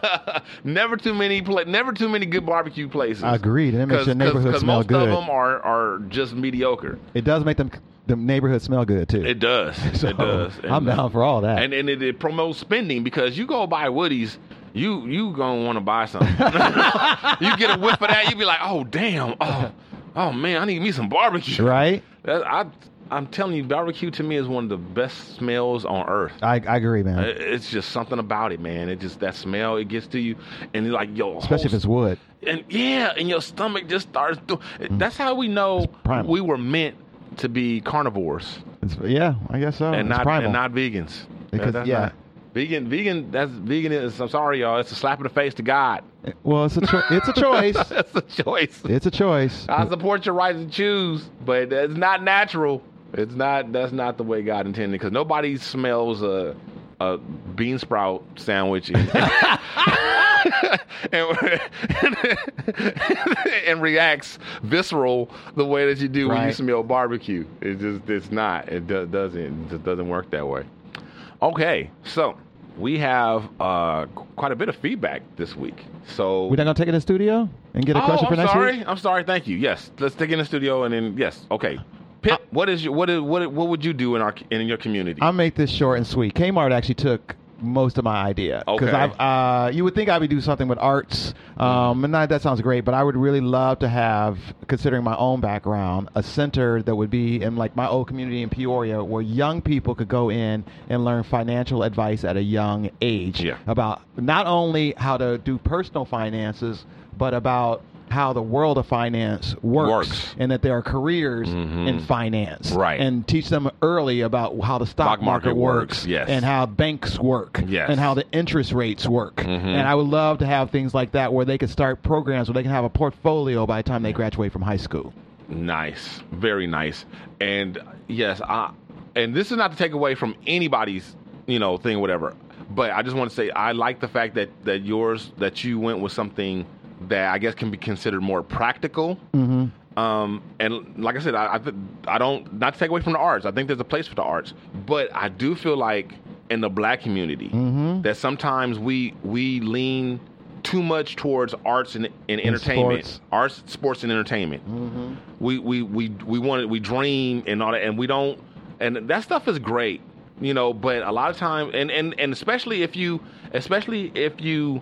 never too many pla- never too many good barbecue places. Agreed. And it makes your neighborhood smell most good. Most of them are, are just mediocre. It does make them the neighborhood smell good too. It does. So, it does. I'm uh, down for all that. And and it, it promotes spending because you go buy Woody's, you you gonna want to buy something. you get a whiff of that, you be like, oh damn, oh oh man, I need me some barbecue. Right. That, I I'm telling you, barbecue to me is one of the best smells on earth. I, I agree, man. It- It's just something about it, man. It just that smell it gets to you, and you're like yo, Especially if it's wood. and yeah, and your stomach just starts. Do- mm. That's how we know we were meant to be carnivores It's, yeah, I guess so. and It's not primal. and not vegans. Because, that's yeah. not- vegan, vegan. That's vegan is. I'm sorry, y'all. It's a slap in the face to God. well, it's a cho- it's a choice. That's a choice. It's a choice. I support your right to choose, but it's not natural. It's not. That's not the way God intended. Because nobody smells a a bean sprout sandwich and, and, and reacts visceral the way that you do when you smell barbecue. It just it's not. It do, doesn't. It just doesn't work that way. Okay, so we have uh, quite a bit of feedback this week. So We're not gonna take it in the studio and get a oh, question I'm for next sorry. week. I'm sorry. Thank you. Yes, let's take it in the studio and then yes. Okay, Pip, what is your what is what what would you do in our in your community? I'll make this short and sweet. Kmart actually took most of my idea Okay. I've, uh, you would think I would do something with arts, um, and that, that sounds great. But I would really love to have, considering my own background, a center that would be in like my old community in Peoria, where young people could go in and learn financial advice at a young age Yeah. about not only how to do personal finances, but about how the world of finance works, Works. and that there are careers Mhm. in finance, Right. And teach them early about how the stock, Stock market works, works, yes. and how banks work, Yes. and how the interest rates work. Mhm. And I would love to have things like that where they could start programs where they can have a portfolio by the time they graduate from high school. Nice, very nice. And yes, I and this is not to take away from anybody's, you know, thing, whatever. But I just want to say I like the fact that that yours that you went with something that I guess can be considered more practical. Mm-hmm. Um, and like I said, I I, I don't not to take away from the arts. I think there's a place for the arts, but I do feel like in the black community Mm-hmm. that sometimes we we lean too much towards arts and, and entertainment, sports. arts, sports, and entertainment Mm-hmm. we we we we want it, we dream and all that, and we don't, and that stuff is great, you know. But a lot of time, and and and especially if you, especially if you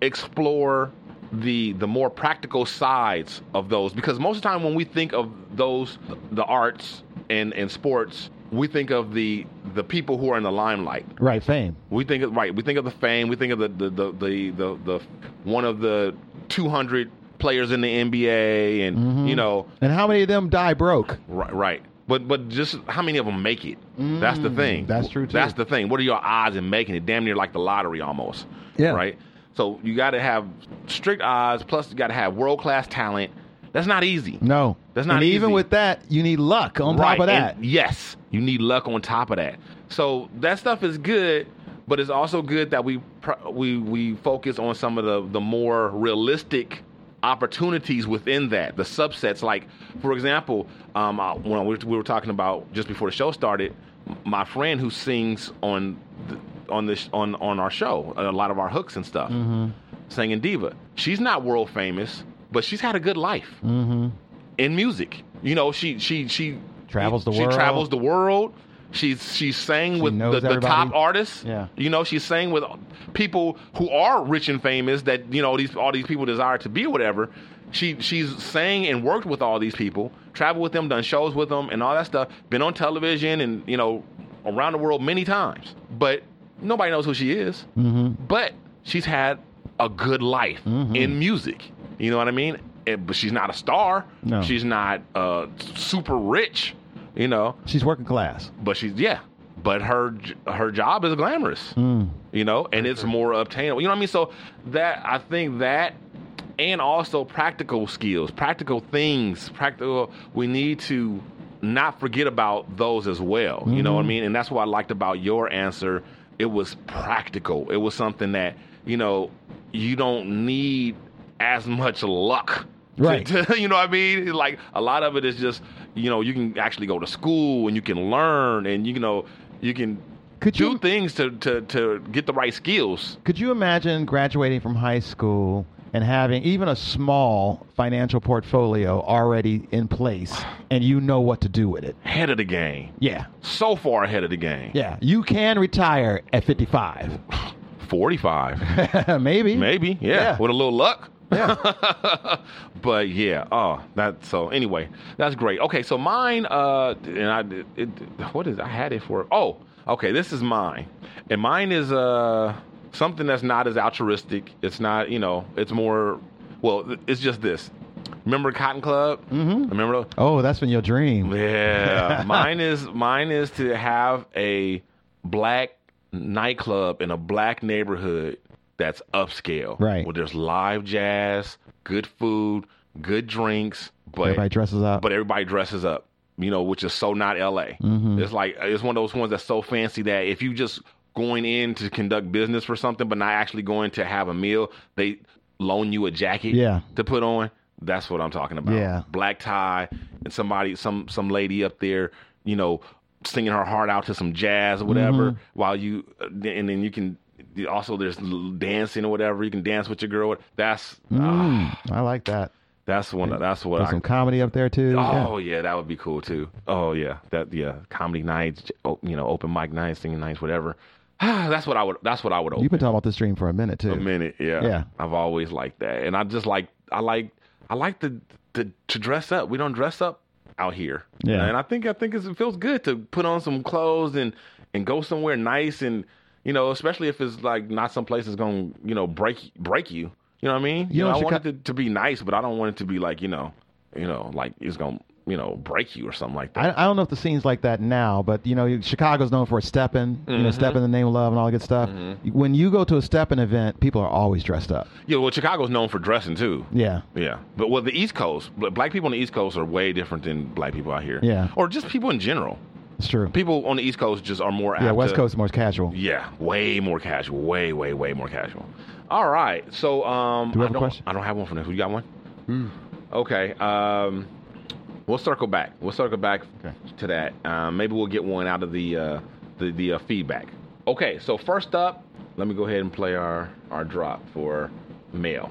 explore the the more practical sides of those, because most of the time when we think of those, the arts and and sports, we think of the the people who are in the limelight. Right, fame. We think of right. We think of the fame. We think of the the the the, the, the one of the 200 players in the NBA, and Mhm. you know, And how many of them die broke? right, right. But but just how many of them make it? that's the Mm, thing. that's true, too. That's the thing. What are your odds in making it? Damn near like the lottery almost. Yeah. Right. So you got to have strict odds. Plus, you got to have world class talent. That's not easy. No. That's not And even with that, you need luck on Right, top of that. and yes, you need luck on top of that. So that stuff is good, but it's also good that we we we focus on some of the the more realistic opportunities within that, the subsets. Like, for example, um, uh, when we, we were talking about just before the show started, my friend who sings on the, on this on on our show, a lot of our hooks and stuff, Mm-hmm. singing diva. She's not world famous, but she's had a good life Mm-hmm. in music. You know, she she she Travels the world. she world. travels the world. She's she's sang with the, the top artists. Yeah. You know, she's sang with people who are rich and famous that you know these all these people desire to be or whatever. She she's sang and worked with all these people, traveled with them, done shows with them, and all that stuff. Been on television and you know around the world many times, but nobody knows who she is. Mm-hmm. But she's had a good life in music. You know what I mean? And- but she's not a star. No. She's not uh, super rich. You know, She's working class. but she's yeah. But her her job is glamorous. Mm. You know, and it's more obtainable. You know what I mean? So that I think that, and also practical skills, practical things, practical. We need to not forget about those as well. You know what I Mhm. mean? And that's what I liked about your answer. It was practical. It was something that you know you don't need as much luck. to- Right. to- you know what I mean? Like a lot of it is just you know you can actually go to school and you can learn and you know you can Could do you- things to, to to get the right skills. Could you imagine graduating from high school and having even a small financial portfolio already in place and you know what to do with it? Ahead of the game. Yeah. So far ahead of the game. Yeah. You can retire at 55. 45. Maybe. Maybe. Yeah. Yeah. With a little luck. Yeah. but yeah. Oh, that. So anyway, that's great. Okay. So mine. Uh, and I. It, what is? I had it for. Oh. Okay. This is mine, and mine is uh something that's not as altruistic. It's not. You know. It's more. Well, it's just this. Remember Cotton Club? Mm-hmm. Remember? Oh, that's been your dream. Yeah, mine is mine is to have a black nightclub in a black neighborhood that's upscale. Right. Where there's live jazz, good food, good drinks, but Everybody dresses up. but everybody dresses up. You know, which is so not LA. Mhm. It's like it's one of those ones that's so fancy that if you just going in to conduct business for something, but not actually going to have a meal, they loan you a jacket Yeah. to put on. That's what I'm talking about. Yeah. Black tie and somebody, some some lady up there, you know, singing her heart out to some jazz or whatever, Mhm. while you, and then you can. Also, there's dancing or whatever. You can dance with your girl. That's Mm, I like that. that's one. That's what Put I. some comedy up there too. Oh yeah. that would be cool too. Oh yeah, that yeah, comedy nights, you know, open mic nights, singing nights, whatever. that's what I would. That's what I would open. You've been talking about this dream for a minute too. A minute, yeah. Yeah. I've always liked that, and I just like I like I like the, the to dress up. We don't dress up out here. Yeah. and I think I think it's, it feels good to put on some clothes and and go somewhere nice and you know, especially if it's like not some place that's gonna you know break break you. You know what I mean? You know, I Chica- want it to, to be nice, but I don't want it to be like you know, you know, like it's gonna you know break you or something like that. I, I don't know if the scene's like that now, but you know, Chicago's known for stepping, you know, Mhm. step in the name of love and all that good stuff. Mhm. When you go to a stepping event, people are always dressed up. Yeah, well, Chicago's known for dressing too. Yeah. Yeah, but well, the East Coast, black people on the East Coast are way different than black people out here. Yeah. or just people in general. It's true. People on the East Coast just are more. Yeah, West to- Coast is more casual. Yeah, way more casual. Way, way, way more casual. All right, so um, Do we have I a don't, question? I don't have one for this. You got one? Okay. Um, we'll circle back. We'll circle back Okay. to that. Um, maybe we'll get one out of the uh, the the uh, feedback. Okay. So first up, let me go ahead and play our our drop for mail.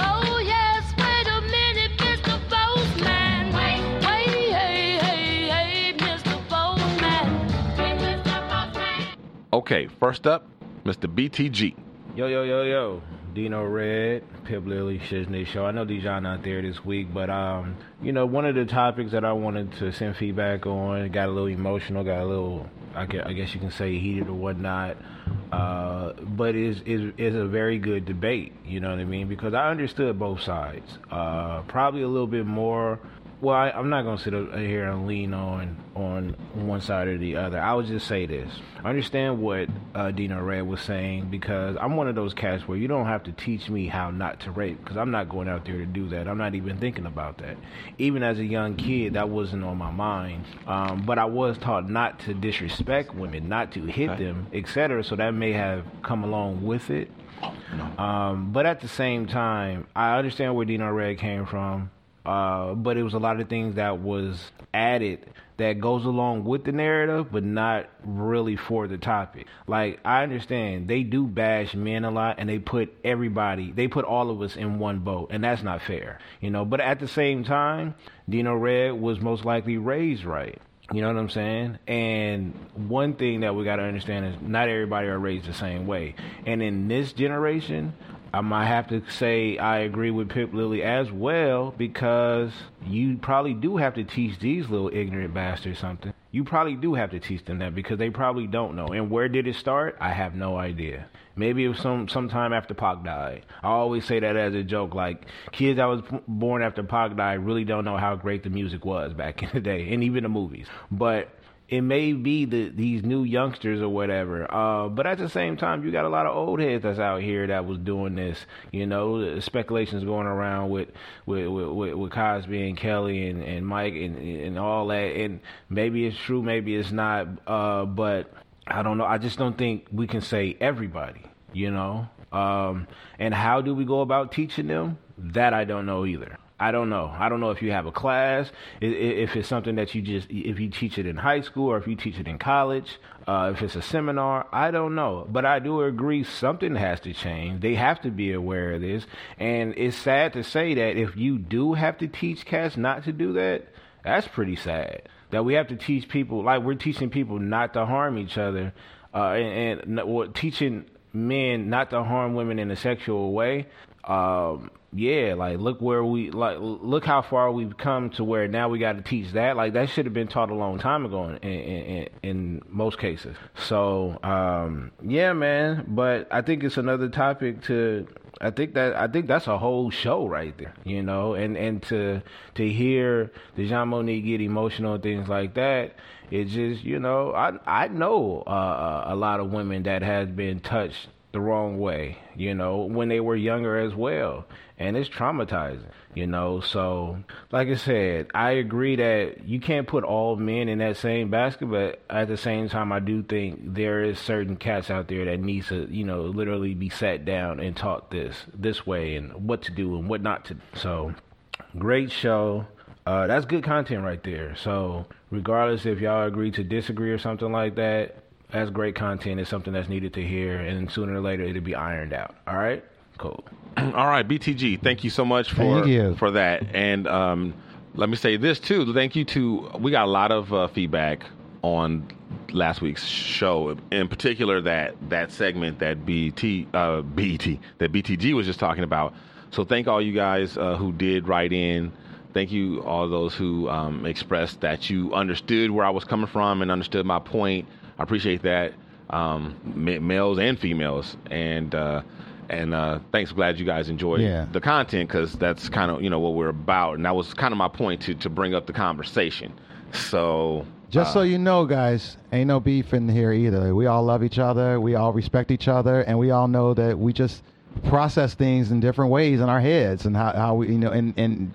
Oh yes, wait a minute, Mr. Postman. Wait, wait, hey, hey, hey, Mr. Postman. Hey, Mr. Postman. Okay. First up, Mr. BTG. Yo, yo, yo, yo. Dino Red, Pip Lily, Shiznit Show. I know Dijon not there this week, but um, you know, one of the topics that I wanted to send feedback on got a little emotional, got a little, I guess, you can say heated or whatnot. Uh, but is is is a very good debate. You know what I mean? Because I understood both sides. Uh, probably a little bit more well, I, I'm not gonna sit here and lean on on one side or the other. I would just say this: I understand what uh, Dino Red was saying because I'm one of those cats where you don't have to teach me how not to rape because I'm not going out there to do that. I'm not even thinking about that. Even as a young kid, that wasn't on my mind. Um, but I was taught not to disrespect women, not to hit Okay. them, etc. So that may have come along with it. Um, but at the same time, I understand where Dino Red came from. Uh, but it was a lot of things that was added that goes along with the narrative, but not really for the topic. Like I understand they do bash men a lot, and they put everybody, they put all of us in one boat, and that's not fair, you know. But at the same time, Dino Red was most likely raised right. You know what I'm saying? And one thing that we got to understand is not everybody are raised the same way. And in this generation, Um, I might have to say I agree with Pip Lily as well because you probably do have to teach these little ignorant bastards something. You probably do have to teach them that because they probably don't know. And where did it start? I have no idea. Maybe it was some sometime after Pac died. I always say that as a joke. Like kids that was born after Pac died really don't know how great the music was back in the day, and even the movies. But it may be the these new youngsters or whatever. Uh, but at the same time, you got a lot of old heads that's out here that was doing this. You know, the speculations going around with with with, with, with Cosby and Kelly and, and Mike and and all that. And maybe it's true, maybe it's not. Uh, but I don't know. I just don't think we can say everybody. You know, um, and how do we go about teaching them? That I don't know either. I don't know. I don't know if you have a class, if it's something that you just, if you teach it in high school or if you teach it in college, uh, if it's a seminar. I don't know. But I do agree something has to change. They have to be aware of this. And it's sad to say that if you do have to teach cats not to do that, that's pretty sad. That we have to teach people, like we're teaching people not to harm each other, uh, and, and well, teaching men not to harm women in a sexual way. Um, yeah, like look where we like look how far we've come to where now we got to teach that. Like that should have been taught a long time ago in in, in, most cases. So um, yeah, man. But I think it's another topic to. I think that I think that's a whole show right there, you know, and and to to hear the Jean Monique get emotional and things like that, it just you know I I know uh, a lot of women that has been touched the wrong way, you know, when they were younger as well. And it's traumatizing, you know. So, like I said, I agree that you can't put all men in that same basket, but at the same time, I do think there is certain cats out there that needs to, you know, literally be sat down and taught this this way and what to do and what not to. So, great show. Uh, that's good content right there. So, regardless if y'all agree to disagree or something like that, that's great content. It's something that's needed to hear, and sooner or later it'll be ironed out. All right, cool. All right, BTG, thank you so much for for that. And um, let me say this too. Thank you to we got a lot of uh, feedback on last week's show, in particular that that segment that BT uh, BT that BTG was just talking about. So thank all you guys uh, who did write in. Thank you all those who um, expressed that you understood where I was coming from and understood my point. I appreciate that, um, ma- males and females, and uh, and uh, thanks. Glad you guys enjoyed Yeah. the content because that's kind of you know what we're about, and that was kind of my point to to bring up the conversation. So Just uh, so you know, guys, ain't no beef in here either. We all love each other. We all respect each other, and we all know that we just process things in different ways in our heads, and how, how we, you know, and and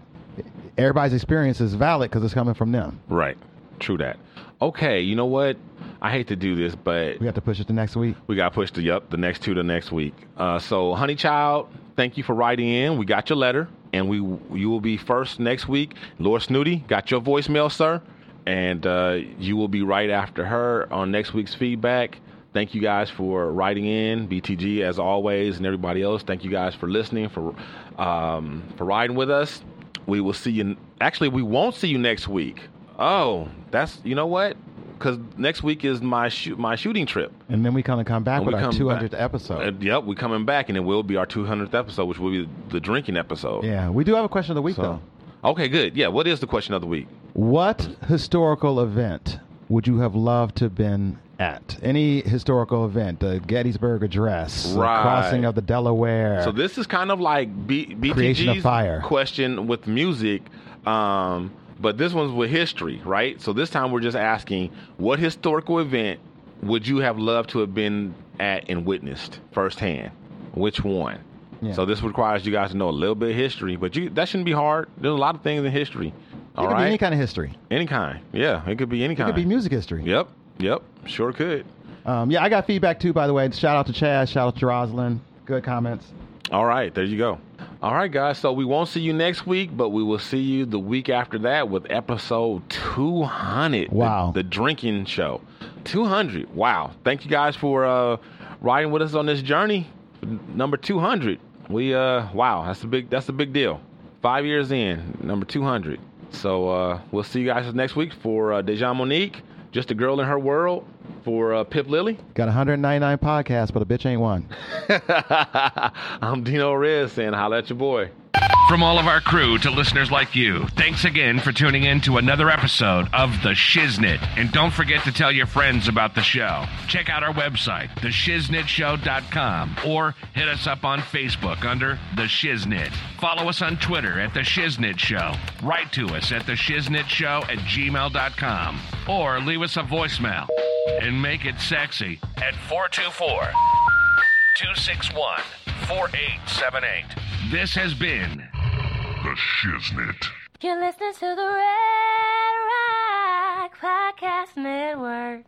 everybody's experience is valid because it's coming from them. right, true that. Okay, you know what? I hate to do this, but We have to push it to next week. We got pushed to up the next two to next week. Uh, so, Honey Child, thank you for writing in. We got your letter, and we you will be first next week. Lord Snooty, got your voicemail, sir, and uh, you will be right after her on next week's feedback. Thank you guys for writing in, BTG as always, and everybody else. Thank you guys for listening, for um, for riding with us. We will see you. Actually, we won't see you next week. Oh, that's you know what? Because next week is my shoot my shooting trip. And then we kind of come back And with our 200th back. episode. Uh, yep, we're coming back, and it will be our 200th episode, which will be the drinking episode. yeah, we do have a question of the week, though. Okay, good. Yeah, what is the question of the week? What historical event would you have loved to have been at? Any historical event, the Gettysburg Address, the crossing of the Delaware. So this is kind of like B- Creation of BTG's fire. question with music. Um, but this one's with history, right? So this time we're just asking, what historical event would you have loved to have been at and witnessed firsthand? Which one? Yeah. So this requires you guys to know a little bit of history, but you that shouldn't be hard. There's a lot of things in history. It All could right, be any kind of history. Any kind. Yeah, it could be any kind. It could be music history. Yep, yep, sure could. Um, yeah, I got feedback too, by the way. Shout out to Chaz. Shout out to Rosalind. Good comments. All right, there you go. All right, guys. So we won't see you next week, but we will see you the week after that with episode 200. the- Wow. The, drinking show. 200. Wow. Thank you guys for uh, riding with us on this journey. Number 200. We uh wow, that's a big that's a big deal. 5 years in, number 200. So uh we'll see you guys next week for uh, Dejan Monique, just a girl in her world for uh, Pip Lily. Got 199 podcasts, but a bitch ain't one. I'm Dino Rez saying holla at your boy. From all of our crew to listeners like you, thanks again for tuning in to another episode of The Shiznit. And don't forget to tell your friends about the show. Check out our website, theshiznitshow.com, or hit us up on Facebook under The Shiznit. Follow us on Twitter at The Shiznit Show. Write to us at theshiznitshow at gmail.com, or leave us a voicemail and make it sexy at 424 261 4878. This has been The Shiznit. You're listening to the Red Rock Podcast Network.